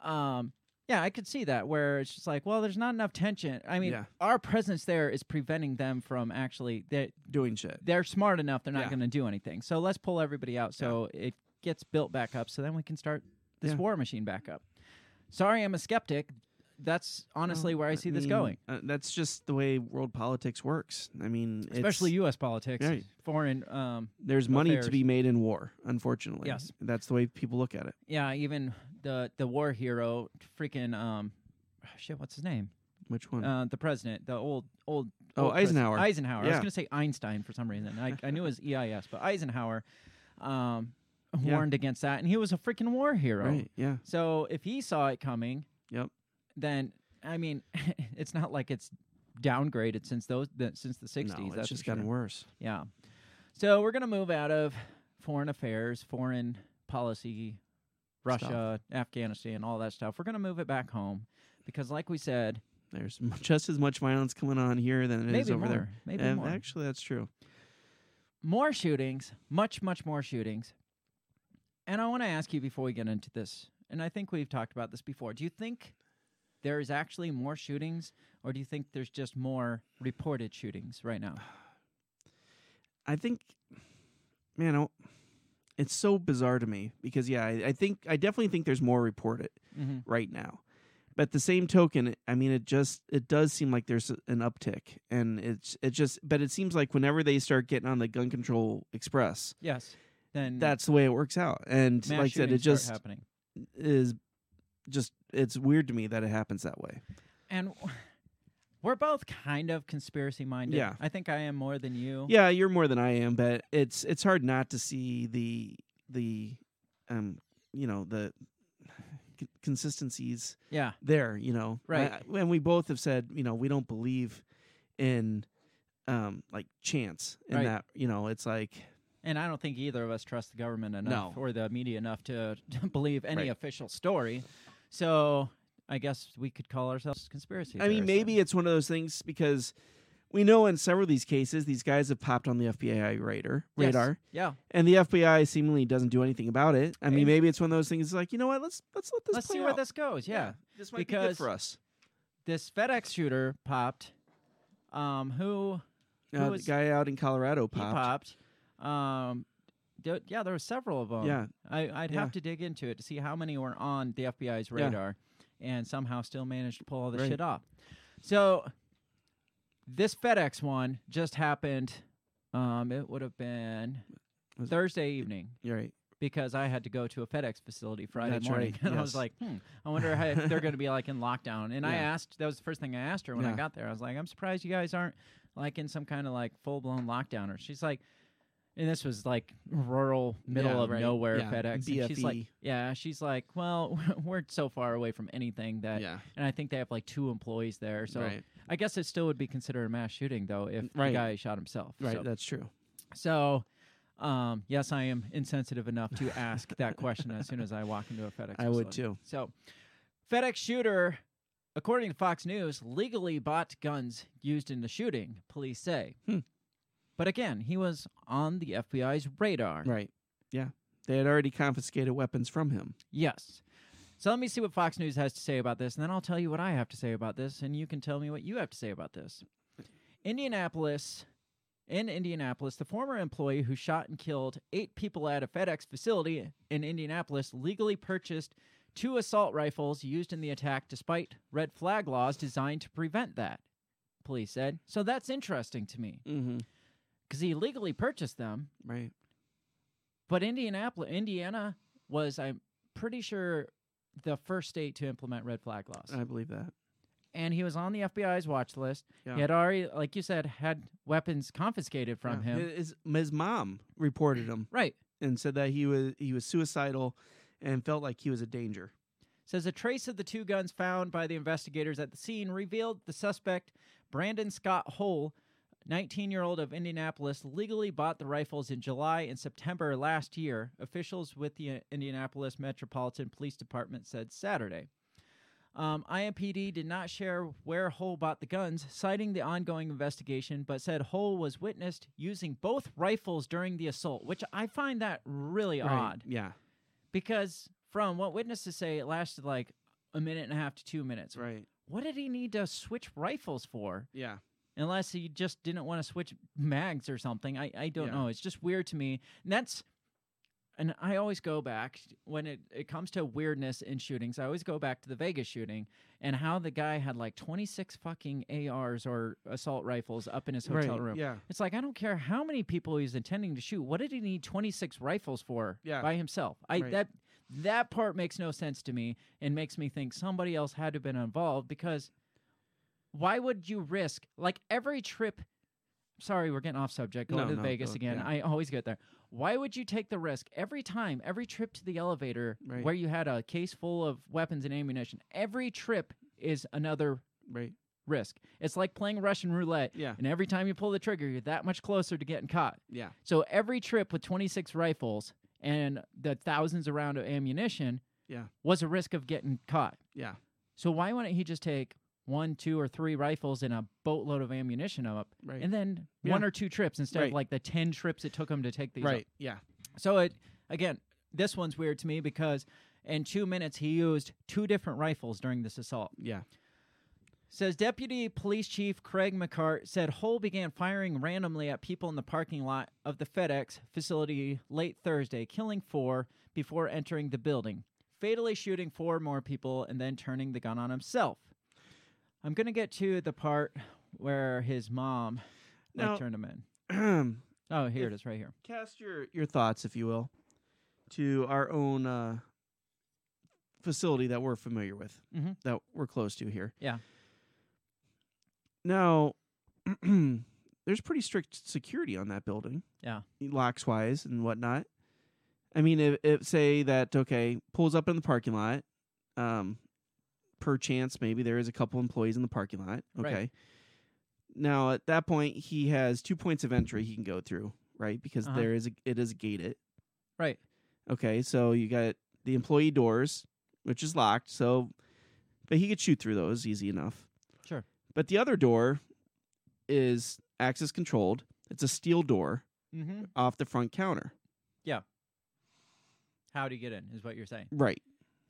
um, yeah, I could see that where it's just like, well, there's not enough tension. I mean, Yeah. our presence there is preventing them from actually. They Doing shit. they're smart enough. They're not Yeah. going to do anything. So let's pull everybody out so it gets built back up. So then we can start this war machine back up. Sorry, I'm a skeptic. That's honestly Well, where I see this mean, going, Uh, that's just the way world politics works. I mean, especially U.S. politics, Right. foreign. Um, There's money affairs. to be made in war. Unfortunately, Yes. that's the way people look at it. yeah, even the the war hero, freaking um, shit, what's his name? Which one? Uh, the president, the old old. Oh, old president. Eisenhower. Eisenhower. I was going to say Einstein for some reason. I, I knew it was EIS, but Eisenhower um, Yeah. warned against that, and he was a freaking war hero. right. Yeah. So if he saw it coming, Yep. Then I mean, it's not like it's downgraded since those the, since the sixties. no, it's that's just for sure. gotten worse. Yeah. So we're gonna move out of foreign affairs, foreign policy, Russia, Afghanistan, all that stuff. We're gonna move it back home because, like we said, there's just as much violence going on here than it is over more. there. Maybe and more. actually, that's true. more shootings, much, much more shootings. And I want to ask you before we get into this, and I think we've talked about this before. Do you think there is actually more shootings, or do you think there's just more reported shootings right now? I think, man, I, it's so bizarre to me because yeah, I, I think I definitely think there's more reported Mm-hmm. right now. But at the same token, I mean, it just it does seem like there's an uptick, and it's it just. But it seems like whenever they start getting on the gun control express, Yes. Then that's the way it works out. And like I said, it just happening. is just it's weird to me that it happens that way. And we're both kind of conspiracy minded. Yeah. I think I am more than you. Yeah, you're more than I am, but it's it's hard not to see the the um you know the c- consistencies Yeah. there. You know, Right. I- and we both have said you know we don't believe in um like chance in Right. that. You know, it's like And I don't think either of us trust the government enough No. or the media enough to, to believe any Right. official story. So I guess we could call ourselves conspiracy. I mean maybe it's one of those things because. We know in several of these cases, these guys have popped on the FBI radar. Yes. Radar, Yeah. and the FBI seemingly doesn't do anything about it. I mean, maybe it's one of those things. Like, you know what? Let's let's let this. Let's see where out. this goes. Yeah. this might be because- good for us. This FedEx shooter popped. Um, who who Uh, was- the guy out in Colorado popped. popped. Um, yeah, there were several of them. Yeah, I, I'd Yeah. have to dig into it to see how many were on the FBI's Yeah. radar, and somehow still managed to pull all this Right. shit off. So this FedEx one just happened. Um, it would have been Was- Thursday evening you're right. because I had to go to a FedEx facility Friday That's morning, right, and I was like, hmm, I wonder how, if they're going to be like in lockdown. And I asked, that was the first thing I asked her when I got there. I was like, I'm surprised you guys aren't like in some kind of like full blown lockdown. Or she's like, and this was like rural, middle Yeah, of right. nowhere Yeah, FedEx. And she's like, yeah, she's like, well, we're so far away from anything that, yeah, and I think they have like two employees there. So right, I guess it still would be considered a mass shooting though if Right. the guy shot himself. right. So- That's true. so, um, yes, I am insensitive enough to ask that question as soon as I walk into a FedEx. I would too. So, FedEx shooter, according to Fox News, legally bought guns used in the shooting. Police say, Hmm. But again, he was on the FBI's radar. Right. Yeah, they had already confiscated weapons from him. Yes. So let me see what Fox News has to say about this, and then I'll tell you what I have to say about this, and you can tell me what you have to say about this. Indianapolis, in Indianapolis, the former employee who shot and killed eight people at a FedEx facility in Indianapolis legally purchased two assault rifles used in the attack despite red flag laws designed to prevent that, police said. So that's interesting to me Mm-hmm. Because he legally purchased them, Right. but Indianapolis, Indiana was, I'm pretty sure, the first state to implement red flag laws. I believe that. and he was on the FBI's watch list. Yeah. He had already, like you said, had weapons confiscated from Yeah. him. His, his mom reported him Right. and said that he was he was suicidal and felt like he was a danger. Says a trace of the two guns found by the investigators at the scene revealed the suspect, Brandon Scott Hole, 19 year old of Indianapolis, legally bought the rifles in July and September last year, officials with the Indianapolis Metropolitan Police Department said Saturday. Um, IMPD did not share where Hole bought the guns, citing the ongoing investigation, but said Hole was witnessed using both rifles during the assault, which I find that really Right. odd Yeah. because from what witnesses say, it lasted like a minute and a half to two minutes. Right. What did he need to switch rifles for? Yeah. Unless he just didn't want to switch mags or something. I, I don't Yeah. know. It's just weird to me. And that's, and I always go back when it, it comes to weirdness in shootings. I always go back to the Vegas shooting and how the guy had like 26 fucking ARs or assault rifles up in his hotel right. room. Yeah. It's like I don't care how many people he's intending to shoot. What did he need 26 rifles for Yeah. by himself? I Right. that that part makes no sense to me and makes me think somebody else had to have been involved because why would you risk like every trip sorry we're getting off subject going No, to no, vegas go- again yeah. i always get there why would you take the risk every time every trip to the elevator Right. where you had a case full of weapons and ammunition every trip is another Right. risk it's like playing russian roulette Yeah. and every time you pull the trigger you're that much closer to getting caught Yeah. so every trip with 26 rifles and the thousands around of ammunition Yeah. was a risk of getting caught Yeah. so why wouldn't he just take one, two, or three rifles and a boatload of ammunition up, Right. and then Yeah. one or two trips instead Right. of like the ten trips it took him to take these. up. right. Yeah. So it again, this one's weird to me because in two minutes he used two different rifles during this assault. Yeah. Says Deputy Police Chief Craig McCartt said Hull began firing randomly at people in the parking lot of the FedEx facility late Thursday, killing four before entering the building, fatally shooting four more people and then turning the gun on himself. I'm going to get to the part where his mom like, turned him in. Oh, here it is right here. Cast your your thoughts, if you will, to our own uh, facility that we're familiar with, Mhm. that we're close to here. Yeah. Now, there's pretty strict security on that building. Yeah. locks wise and whatnot. I mean, if, if say that okay pulls up in the parking lot, um, per chance maybe there is a couple employees in the parking lot. Right. Okay. Now at that point he has two points of entry he can go through, right? Because Uh-huh. there is a, it is gated. Right. Okay, so you got the employee doors, which is locked. So, but he could shoot through those easy enough. Sure. But the other door is access controlled. It's a steel door Mm-hmm. off the front counter. Yeah. How do you get in? Is what you're saying. Right.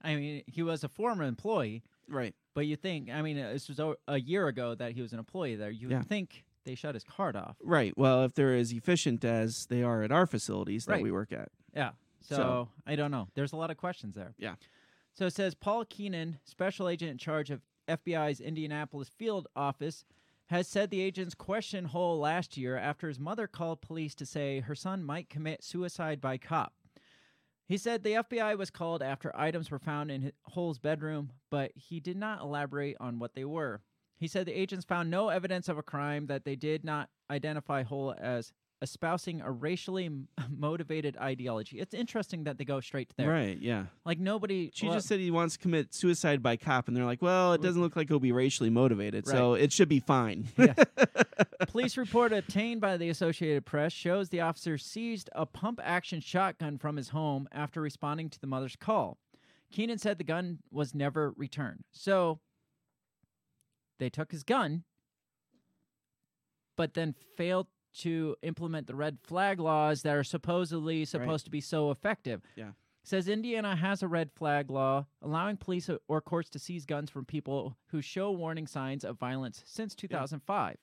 I mean, he was a former employee, Right. but you think, I mean, uh, this was o- a year ago that he was an employee there. You Yeah. would think they shut his card off. Right. Well, if they're as efficient as they are at our facilities that Right. we work at. Yeah. So, So- I don't know. There's a lot of questions there. Yeah. So it says Paul Keenan, special agent in charge of FBI's Indianapolis field office, has said the agents questioned Hole last year after his mother called police to say her son might commit suicide by cop. He said the FBI was called after items were found in Hole's bedroom, but he did not elaborate on what they were. He said the agents found no evidence of a crime, that they did not identify Hole as espousing a racially motivated ideology. It's interesting that they go straight to there. Right. Yeah. Like nobody. She well, just said he wants to commit suicide by cop, and they're like, "Well, it doesn't look like he'll be racially motivated, so it should be fine." Yeah. Police report obtained by the Associated Press shows the officer seized a pump action shotgun from his home after responding to the mother's call. Keenan said the gun was never returned. So they took his gun, but then failed to implement the red flag laws that are supposedly supposed to be so effective. Yeah. Says Indiana has a red flag law allowing police or courts to seize guns from people who show warning signs of violence since 2005.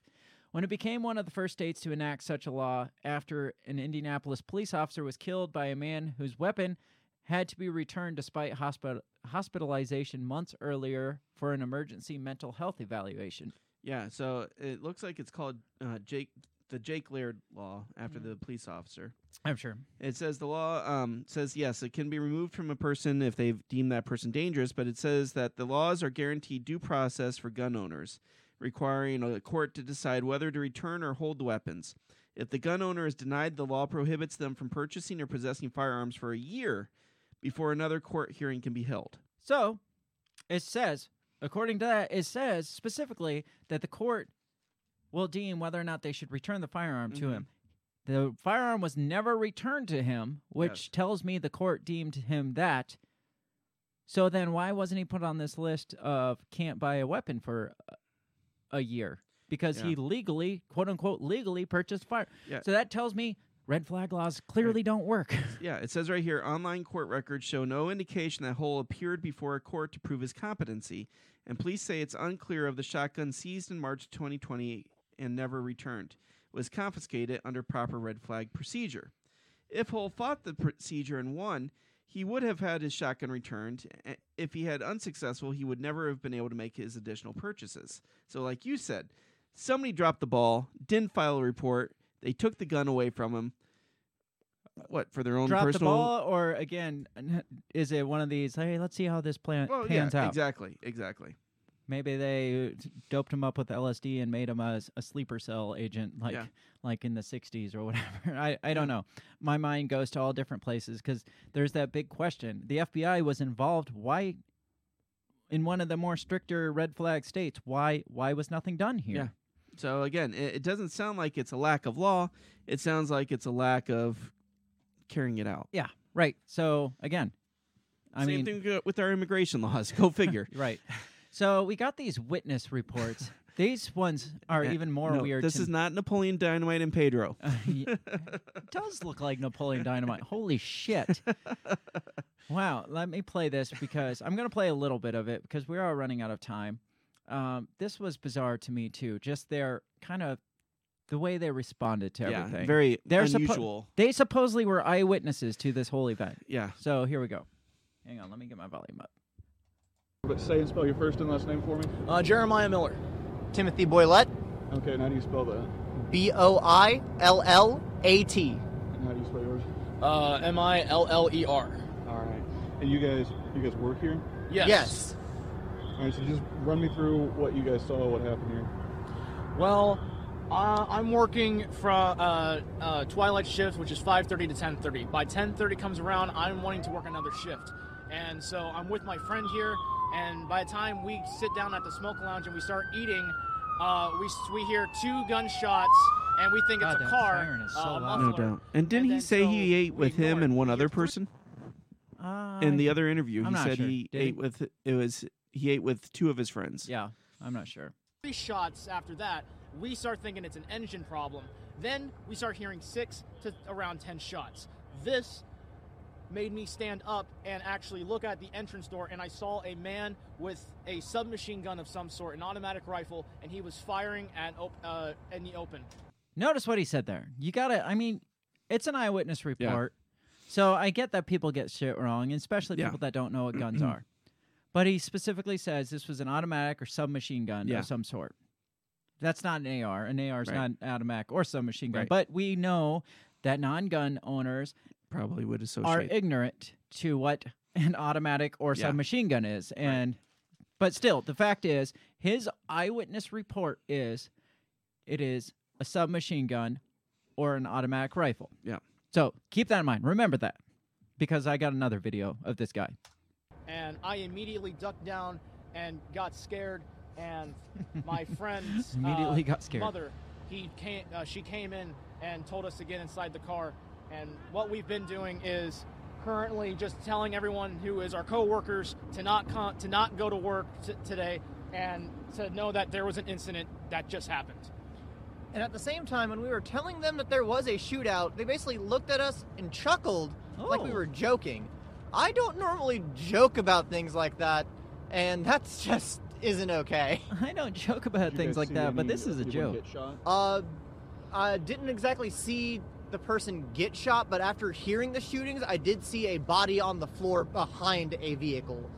When it became one of the first states to enact such a law after an Indianapolis police officer was killed by a man whose weapon had to be returned despite hospital- hospitalization months earlier for an emergency mental health evaluation. yeah. So it looks like it's called uh, Jake the Jake Laird law after the police officer. I'm sure. It says the law um, says yes, it can be removed from a person if they've deemed that person dangerous, but it says that the laws are guaranteed due process for gun owners, requiring a court to decide whether to return or hold the weapons. If the gun owner is denied, the law prohibits them from purchasing or possessing firearms for a year before another court hearing can be held. So it says, according to that, it says specifically that the court will deem whether or not they should return the firearm to Mhm. him. The firearm was never returned to him, which Yes. tells me the court deemed him that. So then why wasn't he put on this list of can't buy a weapon for a- year? Because he legally, quote unquote, legally purchased fire. Yeah. So that tells me red flag laws clearly don't work. Yeah, it says right here online court records show no indication that Hole appeared before a court to prove his competency, and police say it's unclear of the shotgun seized in March 2020 and never returned was confiscated under proper red flag procedure. If Hole fought the procedure and won, he would have had his shotgun returned. If he had unsuccessful, he would never have been able to make his additional purchases. So, like you said, somebody dropped the ball, didn't file a report. They took the gun away from him. What for their own Drop the ball, or again, is it one of these? Hey, let's see how this plan Well, yeah, pans out. exactly, exactly. Maybe they doped him up with LSD and made him a, a sleeper cell agent, like Yeah. like in the '60s or whatever. I I don't hmm. know. My mind goes to all different places because there's that big question. The FBI was involved. Why? In one of the more stricter red flag states, why why was nothing done here? Yeah. So again, it, it doesn't sound like it's a lack of law. It sounds like it's a lack of carrying it out. Yeah, right. So again, I mean, Same mean, thing with our immigration laws. Go figure. right. So we got these witness reports. these ones are Uh, even more no, weird. This is not Napoleon Dynamite and Pedro. Uh, it does look like Napoleon Dynamite. Holy shit. Wow. Let me play this because I'm going to play a little bit of it because we are running out of time. Um, this was bizarre to me, too. Just their kind of the way they responded to yeah, everything. very They're suppo- unusual. they supposedly were eyewitnesses to this whole event. yeah. So here we go. Hang on. Let me get my volume up. But say and spell your first and last name for me. Uh, Jeremiah Miller. Timothy Boylett, Okay, and how do you spell that? B O I L L A T. And how do you spell yours? Uh, M I L L E R. All right. And you guys, you guys work here? Yes. Yes. All right. So just run me through what you guys saw, what happened here. Well, uh, I'm working from uh, uh, twilight shift, which is 5:30 to 10:30. By 10:30 comes around, I'm wanting to work another shift, and so I'm with my friend here. And by the time we sit down at the smoke lounge and we start eating, uh, we we hear two gunshots, and we think God, it's a car. so uh. No doubt. And didn't And he then say he ate with him and one other person? Uh, In the other interview, I'm he said sure. he Did ate he? with it was he ate with two of his friends. Yeah, I'm not sure. three shots after that, we start thinking it's an engine problem. Then we start hearing six to around 10 shots. This made me stand up and actually look at the entrance door, and I saw a man with a submachine gun of some sort, an automatic rifle, and he was firing at op- uh, in the open. Notice what he said there. You got to, I mean, it's an eyewitness Yeah. report. So I get that people get shit wrong, and especially Yeah. people that don't know what guns are. But he specifically says this was an automatic or submachine gun Yeah. of some sort. That's not an AR. An AR is Right. not an automatic or submachine gun. Right. But we know that non gun owners Probably would associate are ignorant to what an automatic or Yeah. submachine gun is. And but still, the fact is his eyewitness report is it is a submachine gun or an automatic rifle. Yeah. So keep that in mind. Remember that. Because I got another video of this guy. And I immediately ducked down and got scared. And my friend's Immediately uh, got scared. mother, he came, uh, she came in and told us to get inside the car. And what we've been doing is currently just telling everyone who is our coworkers to not con- to not go to work t- today and to know that there was an incident that just happened. And at the same time, when we were telling them that there was a shootout, they basically looked at us and chuckled like we Oh. were joking. I don't normally joke about things like that, and that's just isn't okay. I don't joke about Did you things like that, but this is a joke. Get? Uh, I didn't exactly see the person get shot, but after hearing the shootings, I did see a body on the floor behind a vehicle.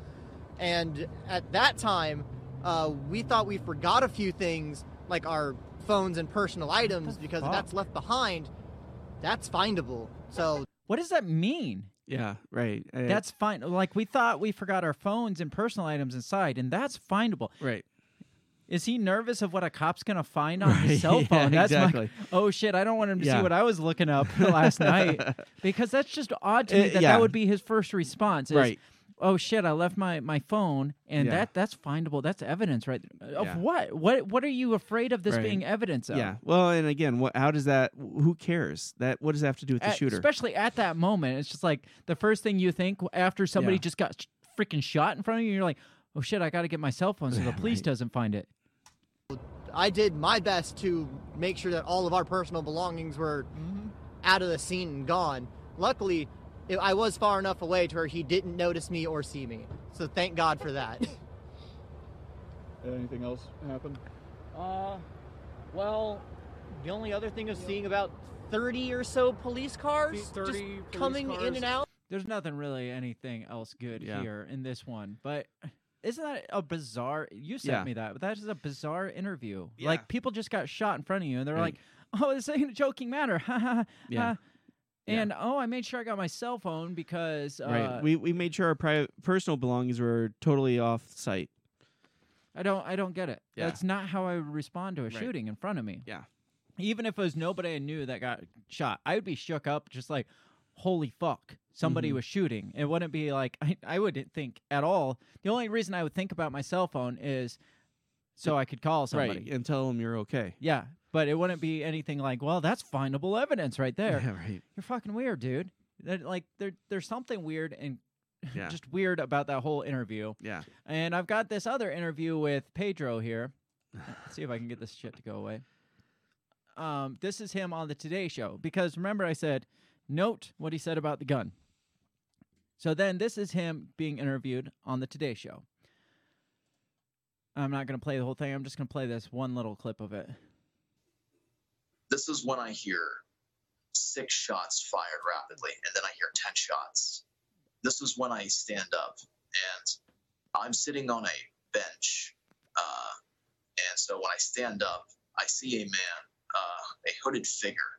And at that time, uh, we thought we forgot a few things, like our phones and personal items, because fuck? if that's left behind, that's findable. So What does that mean? yeah, right. Uh, That's fine. Like we thought we forgot our phones and personal items inside, and that's findable. right. Is he nervous of what a cop's gonna find on Right, his cell yeah, phone? That's my- exactly. oh shit! I don't want him to see what I was looking up last night because that's just odd to me Uh, that yeah. that would be his first response. Is, Right. Oh shit! I left my, my phone, and Yeah. that that's findable. That's evidence, right? Of Yeah. what? What what are you afraid of this Right. being evidence of? Yeah. Well, and again, what? How does that? Who cares? That what does that have to do with the shooter? Especially at that moment, it's just like the first thing you think after somebody Yeah. just got freaking shot in front of you. You're like, oh shit! I got to get my cell phone so the police Right. doesn't find it. I did my best to make sure that all of our personal belongings were out of the scene and gone. Luckily, it, I was far enough away to where he didn't notice me or see me. So thank God for that. Anything else happen? Uh, well, The only other thing is seeing about 30 or so police cars 30 just police coming in and out. There's nothing really anything else good Yeah. here in this one, but isn't that a bizarre? You sent Yeah. me that, but that is a bizarre interview. Yeah. Like people just got shot in front of you, and they're like, "Oh, this ain't a joking matter." Ha ha. ha, Yeah. And oh, I made sure I got my cell phone because uh, right. We we made sure our private personal belongings were totally off site. I don't I don't get it. Yeah. That's not how I would respond to a shooting in front of me. Yeah. Even if it was nobody I knew that got shot, I would be shook up just like, holy fuck, somebody Mhm. was shooting. It wouldn't be like I, I wouldn't think at all. The only reason I would think about my cell phone is so I could call somebody. Right. And tell them you're okay. Yeah. But it wouldn't be anything like, well, that's findable evidence right there. Yeah. Right. You're fucking weird, dude. That, like there there's something weird and Yeah. just weird about that whole interview. yeah. And I've got this other interview with Pedro here. Let's see if I can get this shit to go away. Um, this is him on the Today Show because remember I said note what he said about the gun. So then this is him being interviewed on the Today Show. I'm not going to play the whole thing. I'm just going to play this one little clip of it. this is when I hear six shots fired rapidly, and then I hear 10 shots. This is when I stand up, and I'm sitting on a bench. Uh, and so when I stand up, I see a man, uh, a hooded figure.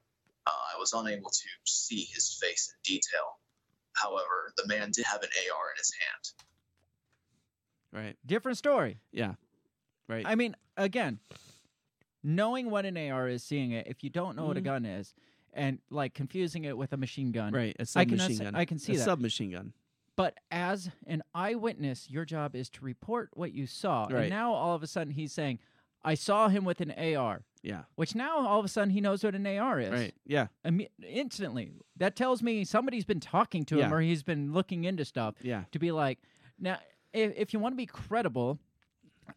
Uh, I was unable to see his face in detail. However, the man did have an AR in his hand. Right. Different story. Yeah. Right. I mean, again, knowing what an AR is, seeing it, if you don't know what a Mhm. gun is, and like confusing it with a machine gun, right. A I can submachine us- gun. I can see a that. submachine gun. But as an eyewitness, your job is to report what you saw. Right. And now all of a sudden he's saying, I saw him with an AR, Yeah. which now all of a sudden he knows what an AR is. Right. Yeah. Imme- instantly. That tells me somebody's been talking to him Yeah. or he's been looking into stuff Yeah. to be like, now, if, if you want to be credible,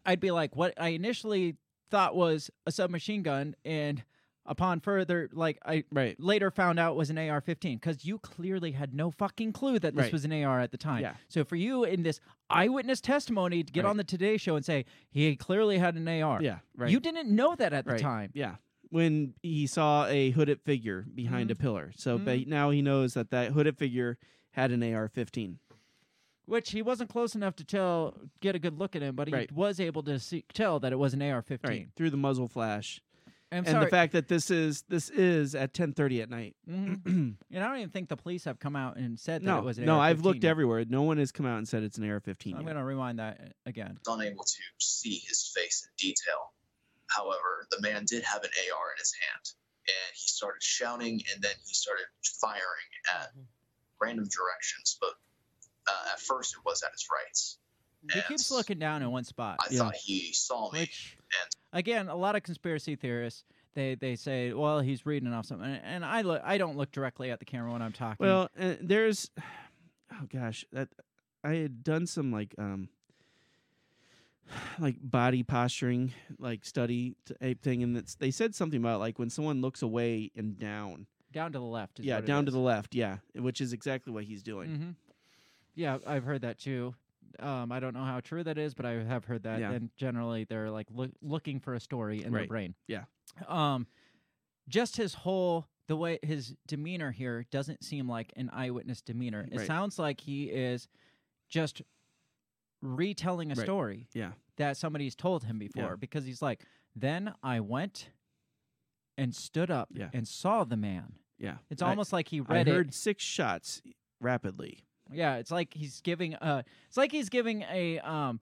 I'd be like, what I initially thought was a submachine gun. And upon further, like, I Right. later found out was an AR-15 because you clearly had no fucking clue that this Right. was an AR at the time. Yeah. So for you in this eyewitness testimony to get Right. on the Today Show and say he clearly had an AR, Yeah. Right. you didn't know that at the time. Yeah. When he saw a hooded figure behind Mm-hmm. a pillar. So but now he knows that that hooded figure had an AR-15. Which he wasn't close enough to tell, get a good look at him, but he Right. was able to see, tell that it was an AR-15. Right. Through the muzzle flash. I'm and sorry, the fact that this is this is at 10:30 at night. Mhm. and I don't even think the police have come out and said that no. it was an no, I've looked yet. everywhere. No one has come out and said it's an AR-15. I'm going to rewind that uh, again. unable to see his face in detail. However, the man did have an AR in his hand, and he started shouting, and then he started firing at random directions. But uh, at first, it was at his rights. He And keeps looking down in one spot. I Yeah. thought he saw me, Which, and again, a lot of conspiracy theorists they they say, well, he's reading off something, and- and I look, I don't look directly at the camera when I'm talking. Well, uh, there's, oh gosh, that I had done some like um, like body posturing like study t- a thing, and it's, they said something about like when someone looks away and down, down to the left. Is yeah, what it down to the left, yeah, which is exactly what he's doing. hmm Yeah, I've heard that too. Um, I don't know how true that is, but I have heard that. Yeah. And generally, they're like loo- looking for a story in their brain. Yeah. Um, just his whole the way his demeanor here doesn't seem like an eyewitness demeanor. It Right. sounds like he is just retelling a Right. story Yeah, that somebody's told him before because he's like, then I went and stood up Yeah. and saw the man. yeah. It's I- almost like he I read it heard six shots rapidly. Yeah, it's like he's giving uh it's like he's giving a um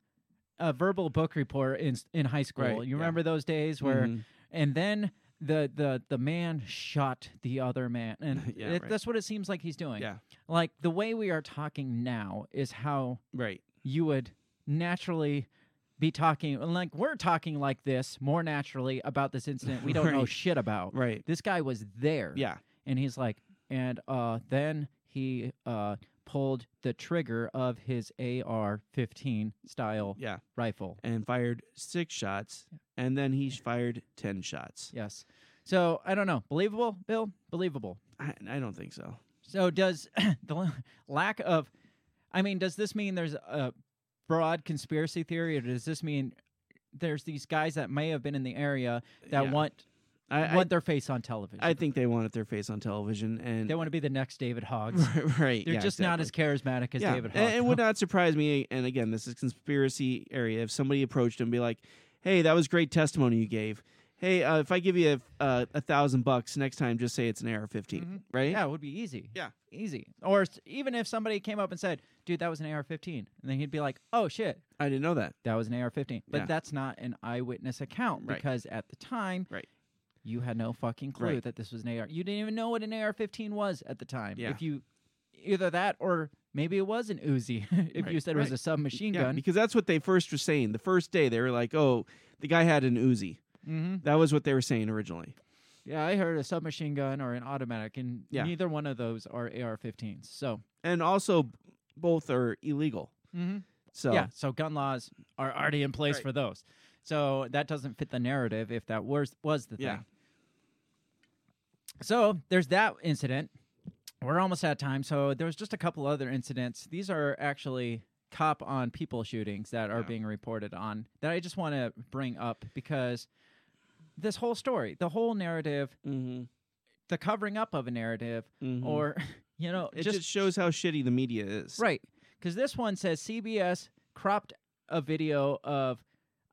a verbal book report in in high school. Right, you yeah. remember those days where Mhm. and then the the the man shot the other man and Yeah, it- right. that's what it seems like he's doing. Yeah. Like the way we are talking now is how right, you would naturally be talking like we're talking like this more naturally about this incident we don't know shit about. right, This guy was there yeah, and he's like and uh then he uh pulled the trigger of his AR-15 style yeah, rifle. and fired six shots, and then he fired ten shots. Yes. So, I don't know. Believable, Bill? Believable. I, I don't think so. So, does the lack of I mean, does this mean there's a broad conspiracy theory or does this mean there's these guys that may have been in the area that Yeah. want I, I, want their face on television? I think they wanted their face on television, and they want to be the next David Hoggs. right. They're yeah, just not as charismatic as yeah. David and Hogg. it would not surprise me. And again, this is conspiracy area. If somebody approached him, and be like, "Hey, that was great testimony you gave. Hey, uh, if I give you a, uh, a thousand bucks next time, just say it's an AR-15, Mhm. right? Yeah, it would be easy. Yeah. Easy. Or even if somebody came up and said, dude, that was an AR 15, and then he'd be like, oh shit, I didn't know that. that was an AR 15. But Yeah. that's not an eyewitness account Right. because at the time, Right. You had no fucking clue Right. that this was an AR. You didn't even know what an AR 15 was at the time. Yeah. If you, either that or maybe it was an Uzi if you said it was a submachine yeah, gun. because that's what they first were saying. The first day, they were like, "Oh, the guy had an Uzi." mm-hmm. That was what they were saying originally. Yeah, I heard a submachine gun or an automatic, and Yeah. neither one of those are AR 15s. So, And also, both are illegal. Mm-hmm. So Yeah, so gun laws are already in place Right. for those. So that doesn't fit the narrative if that was was the thing. Yeah. So there's that incident. We're almost out of time. So there's just a couple other incidents. These are actually cop on people shootings that are Yeah. being reported on that I just want to bring up because this whole story, the whole narrative, hmm the covering up of a narrative, Mhm. or you know, it just, shows how shitty the media is. Right. Because this one says CBS cropped a video of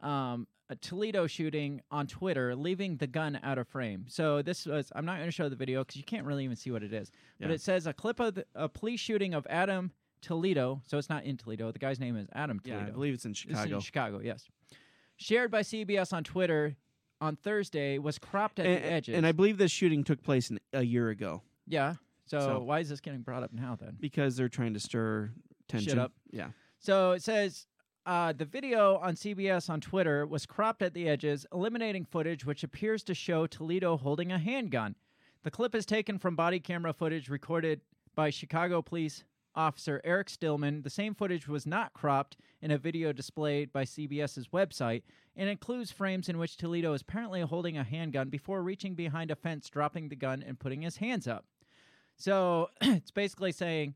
um, a Toledo shooting on Twitter, leaving the gun out of frame. So this was, I'm not going to show the video because you can't really even see what it is. But it says a clip of the, a police shooting of Adam Toledo. So it's not in Toledo. The guy's name is Adam Yeah, I believe it's in Chicago. in Chicago, yes. Shared by CBS on Twitter on Thursday was cropped at and, the edges. and I believe this shooting took place in, a year ago yeah. So, So- why is this getting brought up now then? because they're trying to stir tension. up. Yeah. So it says uh, the video on CBS on Twitter was cropped at the edges, eliminating footage which appears to show Toledo holding a handgun. The clip is taken from body camera footage recorded by Chicago police officer Eric Stillman. The same footage was not cropped in a video displayed by CBS's website and includes frames in which Toledo is apparently holding a handgun before reaching behind a fence, dropping the gun, and putting his hands up. So it's basically saying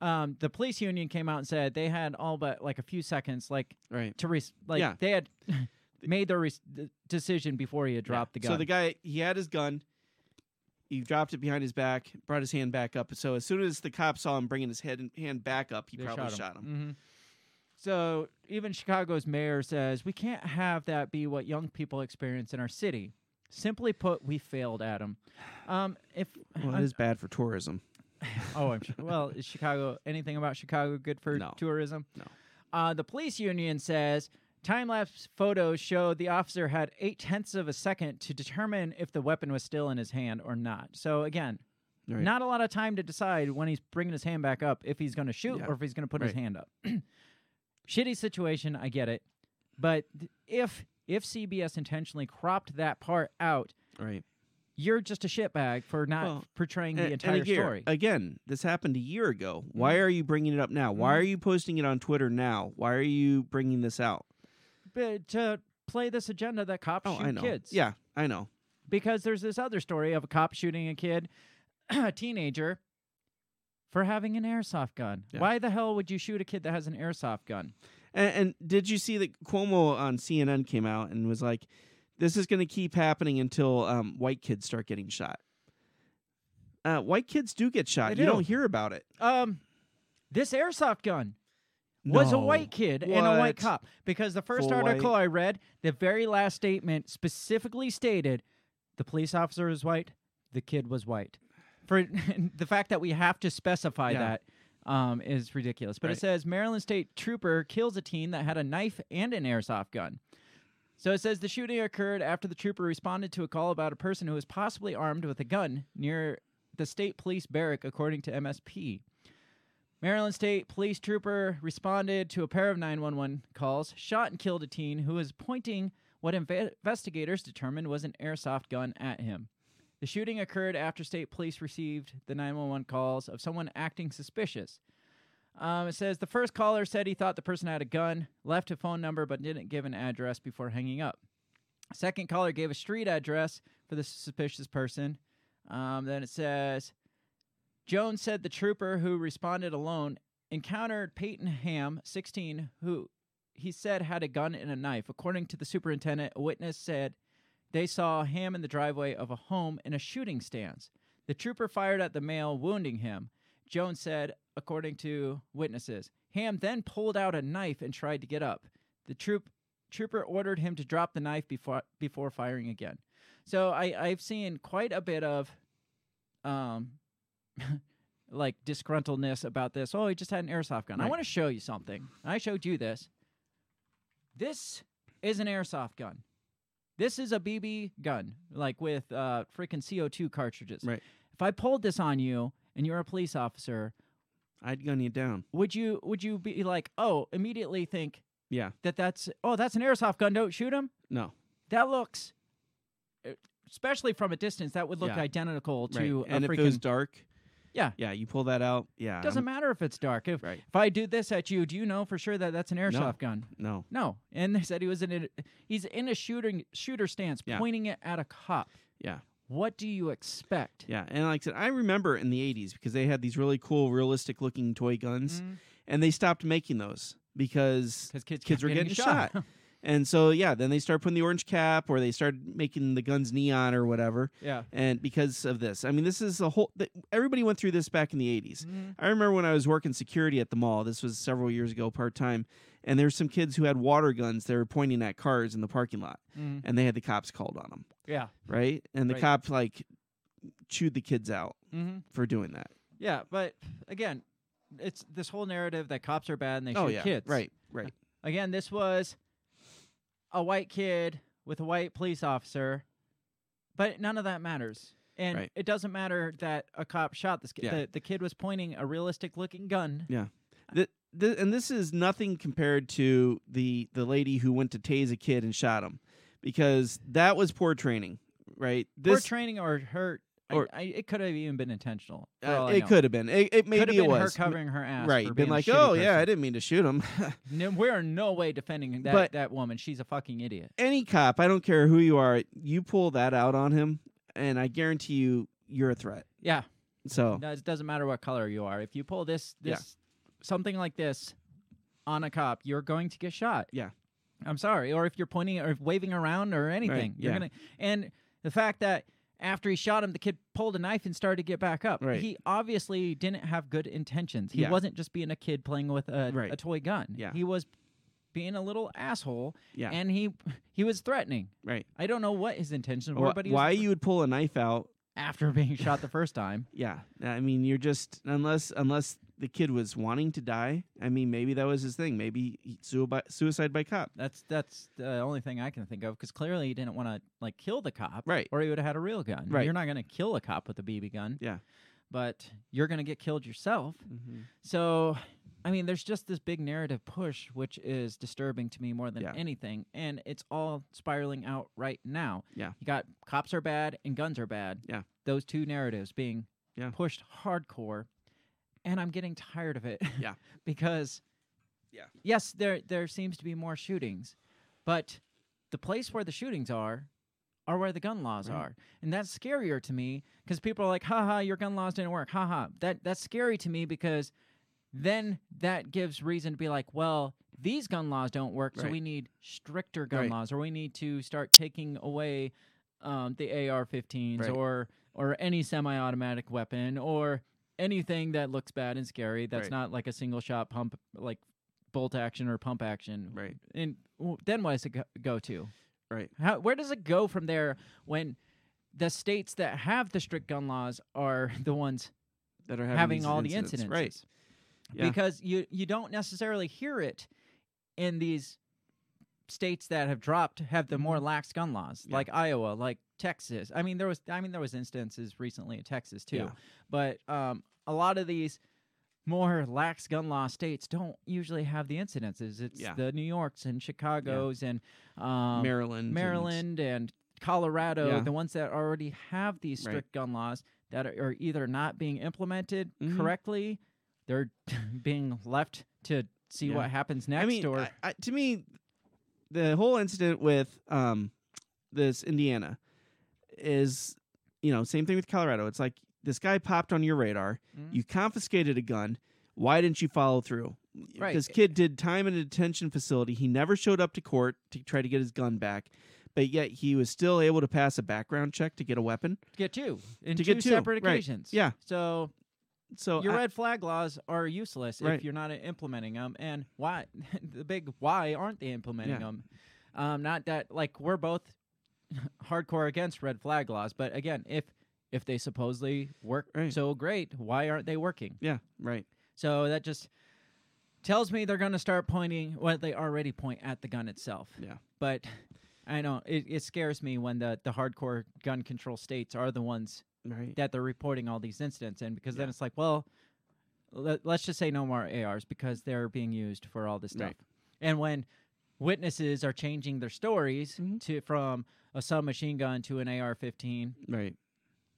um, the police union came out and said they had all but like a few seconds, like Right. to res- like Yeah. they had made their res- decision before he had dropped the gun. So the guy he had his gun. He dropped it behind his back, brought his hand back up. So as soon as the cop saw him bringing his head hand back up, he They probably shot him. Mhm. So even Chicago's mayor says we can't have that be what young people experience in our city. Simply put, we failed, Adam. Um, if Well, it is bad for tourism. oh, I'm sure. Well, is Chicago anything about Chicago good for No. tourism? No. Uh, the police union says time lapse photos show the officer had eight tenths of a second to determine if the weapon was still in his hand or not. So again, Right. not a lot of time to decide when he's bringing his hand back up if he's going to shoot Yeah. or if he's going to put his Right. hand up. Shitty situation, I get it, but th- if if CBS intentionally cropped that part out, Right. You're just a shitbag for not Well, portraying the and entire again, story. Again, this happened a year ago. Why are you bringing it up now? Why Mhm. are you posting it on Twitter now? Why are you bringing this out? but to play this agenda that cops Oh, shoot I know. kids. Yeah, I know. because there's this other story of a cop shooting a kid, a teenager, for having an airsoft gun. Yeah. Why the hell would you shoot a kid that has an airsoft gun? And, and did you see that Cuomo on CNN came out and was like, "This is going to keep happening until um, white kids start getting shot." Uh, white kids do get shot. They You do. don't hear about it. Um, this airsoft gun was a white kid and a white cop because the first Full article? I read, the very last statement specifically stated the police officer was white, the kid was white. For the fact that we have to specify Yeah. that um, is ridiculous. But it says Maryland State trooper kills a teen that had a knife and an airsoft gun. So it says the shooting occurred after the trooper responded to a call about a person who was possibly armed with a gun near the state police barrack, according to MSP. Maryland State Police Trooper responded to a pair of 911 calls, shot and killed a teen who was pointing what inve- investigators determined was an airsoft gun at him. The shooting occurred after state police received the 911 calls of someone acting suspicious. Um, it says the first caller said he thought the person had a gun, left a phone number, but didn't give an address before hanging up. Second caller gave a street address for the suspicious person. Um, then it says Jones said the trooper who responded alone encountered Peyton Ham, 16, who he said had a gun and a knife. According to the superintendent, a witness said they saw Ham in the driveway of a home in a shooting stance. The trooper fired at the male, wounding him. Jones said, according to witnesses, Ham then pulled out a knife and tried to get up. The troop trooper ordered him to drop the knife before before firing again. So I, I've seen quite a bit of um like disgruntledness about this. Oh, he just had an airsoft gun. I want to show you something. I showed you this. This is an airsoft gun. This is a BB gun, like with uh, freaking CO2 cartridges. Right. If I pulled this on you and you're a police officer, I'd gun you down. would you would you be like, oh, immediately think Yeah. that that's oh, that's an airsoft gun. Don't shoot him. No. That looks, uh, especially from a distance, that would look Yeah. identical Right. to and a if it was dark, Yeah. Yeah, you pull that out. Yeah. It doesn't I'm- matter if it's dark. If Right. if I do this at you, do you know for sure that that's an airsoft gun? No. No. And they said he was in a, he's in a shooting shooter stance, Yeah. pointing it at a cop. Yeah. What do you expect? Yeah, and like I said, I remember in the '80s because they had these really cool, realistic-looking toy guns, Mhm. and they stopped making those because kids kids were getting, shot. and so, yeah, then they started putting the orange cap, or they started making the guns neon or whatever. yeah. And because of this, I mean, this is a whole. th- Everybody went through this back in the '80s. Mhm. I remember when I was working security at the mall. This was several years ago, part time, and there were some kids who had water guns. They were pointing at cars in the parking lot, Mhm. and they had the cops called on them. Yeah. Right, and the Right. cops like chewed the kids out hmm for doing that. Yeah. But again, it's this whole narrative that cops are bad and they shoot oh yeah, kids. right, right. Again, this was a white kid with a white police officer, but none of that matters. And Right. it doesn't matter that a cop shot this kid. Yeah. The, the kid was pointing a realistic looking gun. Th- th- and this is nothing compared to the the lady who went to tase a kid and shot him, because that was poor training, right? Poor This training or hurt. Or- I, it could have even been intentional. uh, it could have been. It, it maybe have it been was her covering her ass. right. Been like, oh yeah, I didn't mean to shoot him. No, we're in no way defending that But- that woman. She's a fucking idiot. Any cop, I don't care who you are, you pull that out on him, and I guarantee you, you're a threat. Yeah, So no, it doesn't matter what color you are. If you pull this, Yeah. Something like this on a cop, you're going to get shot. Yeah. I'm sorry. Or if you're pointing or waving around or anything, you're yeah. gonna. And the fact that after he shot him, the kid pulled a knife and started to get back up. Right. He obviously didn't have good intentions. He Yeah. wasn't just being a kid playing with a, Right. a toy gun. Yeah. He was being a little asshole. yeah, And he he was threatening. right. I don't know what his intentions were, Wh- but he why you would pull a knife out after being shot the first time. Yeah, I mean, you're just unless unless the kid was wanting to die. I mean, maybe that was his thing. Maybe he, suicide suicide by cop. That's that's the only thing I can think of because clearly he didn't want to like kill the cop, Right. Or he would have had a real gun. Right. You're not going to kill a cop with a BB gun. Yeah. But you're going to get killed yourself. Mm-hmm. So, I mean, there's just this big narrative push, which is disturbing to me more than Yeah. anything, and it's all spiraling out right now. Yeah. You got cops are bad and guns are bad. Yeah. Those two narratives being Yeah. pushed hardcore, and I'm getting tired of it. Yeah. because Yeah. yes, there there seems to be more shootings, but the place where the shootings are are where the gun laws Right. are, and that's scarier to me because people are like, "Haha, your gun laws didn't work." Haha, that that's scary to me because then that gives reason to be like, "Well, these gun laws don't work, so we need stricter gun Right. laws, or we need to start taking away um, the AR-15s Right. or or any semi-automatic weapon or anything that looks bad and scary that's Right. not like a single shot pump like bolt action or pump action Right. and then what does it go, go to Right. how where does it go from there when the states that have the strict gun laws are the ones That are having, having, all the incidents. Right. Yeah. because you you don't necessarily hear it in these states that have dropped have the more lax gun laws Mm-hmm. Yeah. like Iowa like Texas I mean there was I mean there was instances recently in Texas too Yeah. but um a lot of these more lax gun law states don't usually have the incidences it's Yeah. the New Yorks and Chicago's and um Maryland. Maryland and Colorado, the ones that already have these Right. strict gun laws that are, either not being implemented Mhm. correctly, they're being left to see Yeah. what happens next. I mean, or I, I, to me, the whole incident with um, this Indiana is, you know, same thing with Colorado. It's like this guy popped on your radar. Mhm. You confiscated a gun. Why didn't you follow through? Right. This kid did time in a detention facility. He never showed up to court to try to get his gun back, but yet he was still able to pass a background check to get a weapon. get two in To two get two, separate right. occasions. Yeah. So So your I- red flag laws are useless Right. if you're not implementing them. And why? the big why aren't they implementing Yeah. them? Um, not that like we're both hardcore against red flag laws, but again, if if they supposedly work Right. so great, why aren't they working? yeah, right. So that just tells me they're going to start pointing. Well, they already point at the gun itself. Yeah. But I know it, it scares me when the the hardcore gun control states are the ones Right. that they're reporting all these incidents in because then it's like, well, let, us just say no more ARs because they're being used for all this stuff. Right. And when witnesses are changing their stories Mhm. to from a submachine gun to an AR-15, Right.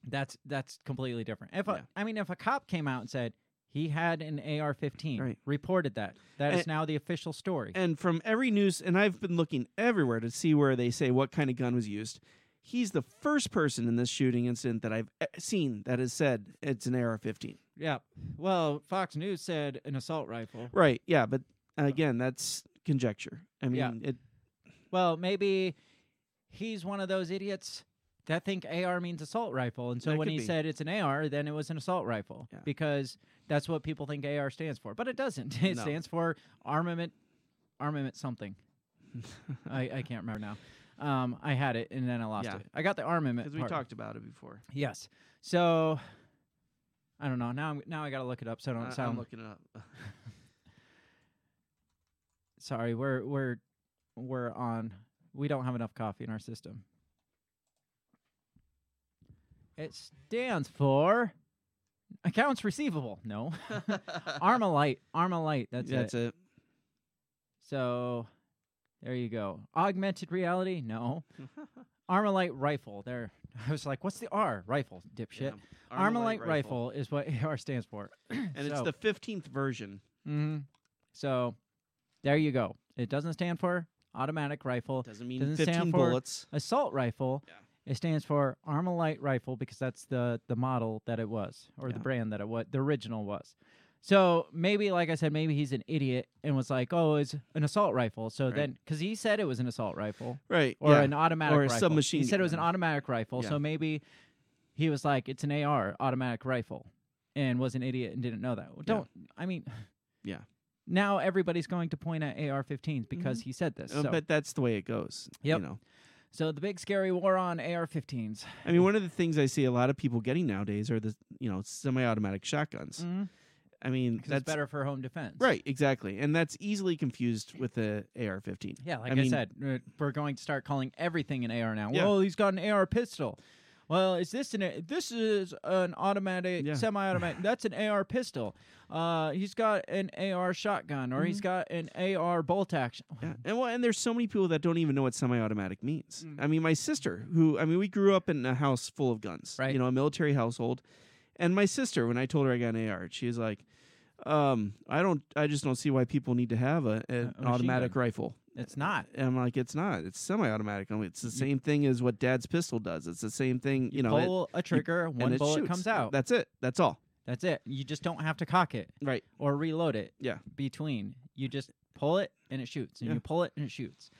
That's that's completely different. If Yeah. a, I mean, if a cop came out and said he had an AR-15, Right. reported that, that is And- now the official story. And from every news, and I've been looking everywhere to see where they say what kind of gun was used. He's the first person in this shooting incident that I've e- seen that has said it's an AR-15. yeah. Well, Fox News said an assault rifle. Right? Yeah, but again, that's conjecture. I mean, Yeah. it. Well, maybe he's one of those idiots that think AR means assault rifle, and so That when he be. said it's an AR, then it was an assault rifle Yeah. because that's what people think AR stands for. But it doesn't. It No. stands for armament, armament something. I, I can't remember now. Um, I had it and then I lost Yeah. it. I got the armament Because we part. talked about it before. Yes. So I don't know. Now I'm now I got to look it up so I don't I- I'm sound looking it up. sorry. We're we're we're on. We don't have enough coffee in our system. It stands for accounts receivable. No, Armalite. Armalite. That's, That's it. That's it. So there you go. Augmented reality. No. Armalite rifle. There. I was like, what's the R? Rifle. Dipshit. Yeah. Armalite, rifle. is what AR stands for. and it's the 15th version. hmm So there you go. It doesn't stand for automatic rifle. Doesn't mean Doesn't 15 stand for- bullets. Assault rifle. Yeah. It stands for Armalite rifle because that's the the model that it was, or the brand that it was, the original was. So maybe, like I said, maybe he's an idiot and was like, "Oh, it's an assault rifle." So Right. then, because he said it was an assault rifle Right. or yeah. an automatic Or a rifle. submachine He said it was an automatic rifle. Yeah. So maybe he was like, "It's an AR, automatic rifle," and was an idiot and didn't know that. Well, Don't. I mean, Yeah. now everybody's going to point at AR-15s because he said this. Uh, So, But that's the way it goes. Yep. You know. so the big scary war on AR-15s. I mean, one of the things I see a lot of people getting nowadays are the you know semi-automatic shotguns. Mm, I mean, that's it's better for home defense. right, exactly, and that's easily confused with the AR-15. Yeah, like I, I mean- said, we're going to start calling everything an AR now. Yeah. Well, he's got an AR pistol. Well, is this an a- this is an automatic Yeah. semi-automatic? that's an AR pistol. Uh, he's got an AR shotgun, or he's Mm-hmm. got an AR bolt action. Yeah, and well, and there's so many people that don't even know what semi-automatic means. Mm. I mean, my sister, who I mean, we grew up in a house full of guns, Right. You know, a military household, and my sister, when I told her I got an AR, she was like, um, "I don't, I just don't see why people need to have a, a- an automatic gun. rifle." It's not. And I'm like, it's not. It's semi-automatic. I mean, it's the same thing as what Dad's pistol does. It's the same thing. You, know, it- Pull a trigger, and one bullet shoots. comes out. That's it. That's all. That's it. You just don't have to cock it Right. or reload it. Yeah. Between you just pull it and it shoots, and Yeah. you pull it and it shoots.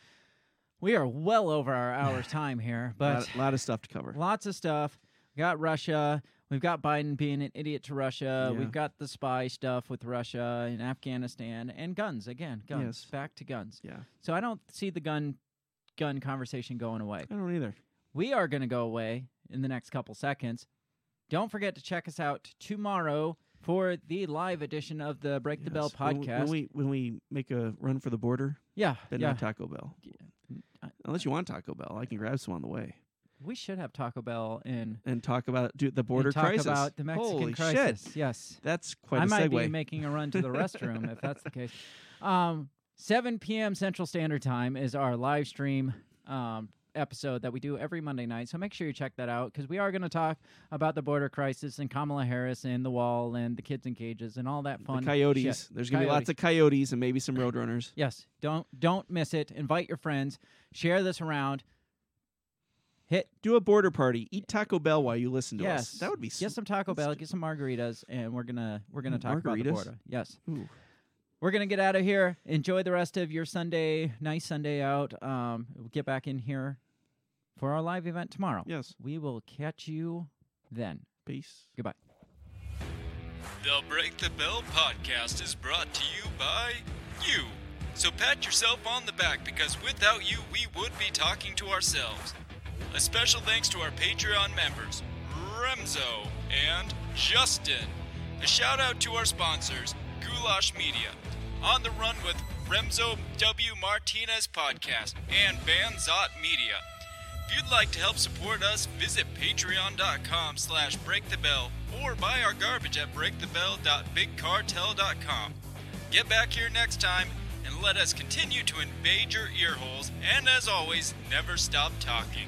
We are well over our hour's time here, A but lot, lot of stuff to cover. lots of stuff. We got Russia. We've got Biden being an idiot to Russia. Yeah. We've got the spy stuff with Russia and Afghanistan and guns again. Guns. Yes. Back to guns. Yeah. So I don't see the gun gun conversation going away. I don't either. We are going to go away in the next couple seconds. Don't forget to check us out tomorrow for the live edition of the Break the Bell Yes. When we- podcast. When we, when we make a run for the border, yeah, then yeah. not Taco Bell. Unless you want Taco Bell, I can grab some on the way we should have Taco Bell in and talk about do the border and talk crisis. about the Mexican Holy crisis. shit, Yes. that's quite I a might segue. be making a run to the restroom if that's the case. Um, 7 p.m. Central Standard Time is our live stream um, episode that we do every Monday night. So make sure you check that out because we are going to talk about the border crisis and Kamala Harris and the wall and the kids in cages and all that the fun. coyotes. shit. There's gonna be lots of coyotes and maybe some roadrunners. Yes, don't don't miss it. Invite your friends. Share this around. Hit Do a border party. Eat Taco Bell while you listen to yes. us. That would be sick. get some Taco Bell, get some margaritas, and we're gonna we're gonna Mm, talk about the margaritas? border. Yes. Ooh. We're gonna get out of here. Enjoy the rest of your Sunday, nice Sunday out. Um, we'll get back in here for our live event tomorrow. Yes. We will catch you then. Peace. Goodbye. The Break the Bell podcast is brought to you by you. So pat yourself on the back because without you, we would be talking to ourselves. A special thanks to our Patreon members, Remzo and Justin. A shout out to our sponsors, Goulash Media, On the Run with Remzo W. Martinez Podcast, and Banzot Media. If you'd like to help support us, visit patreon.com slash breakthebell or buy our garbage at breakthebell.bigcartel.com. Get back here next time and let us continue to invade your earholes and as always, never stop talking.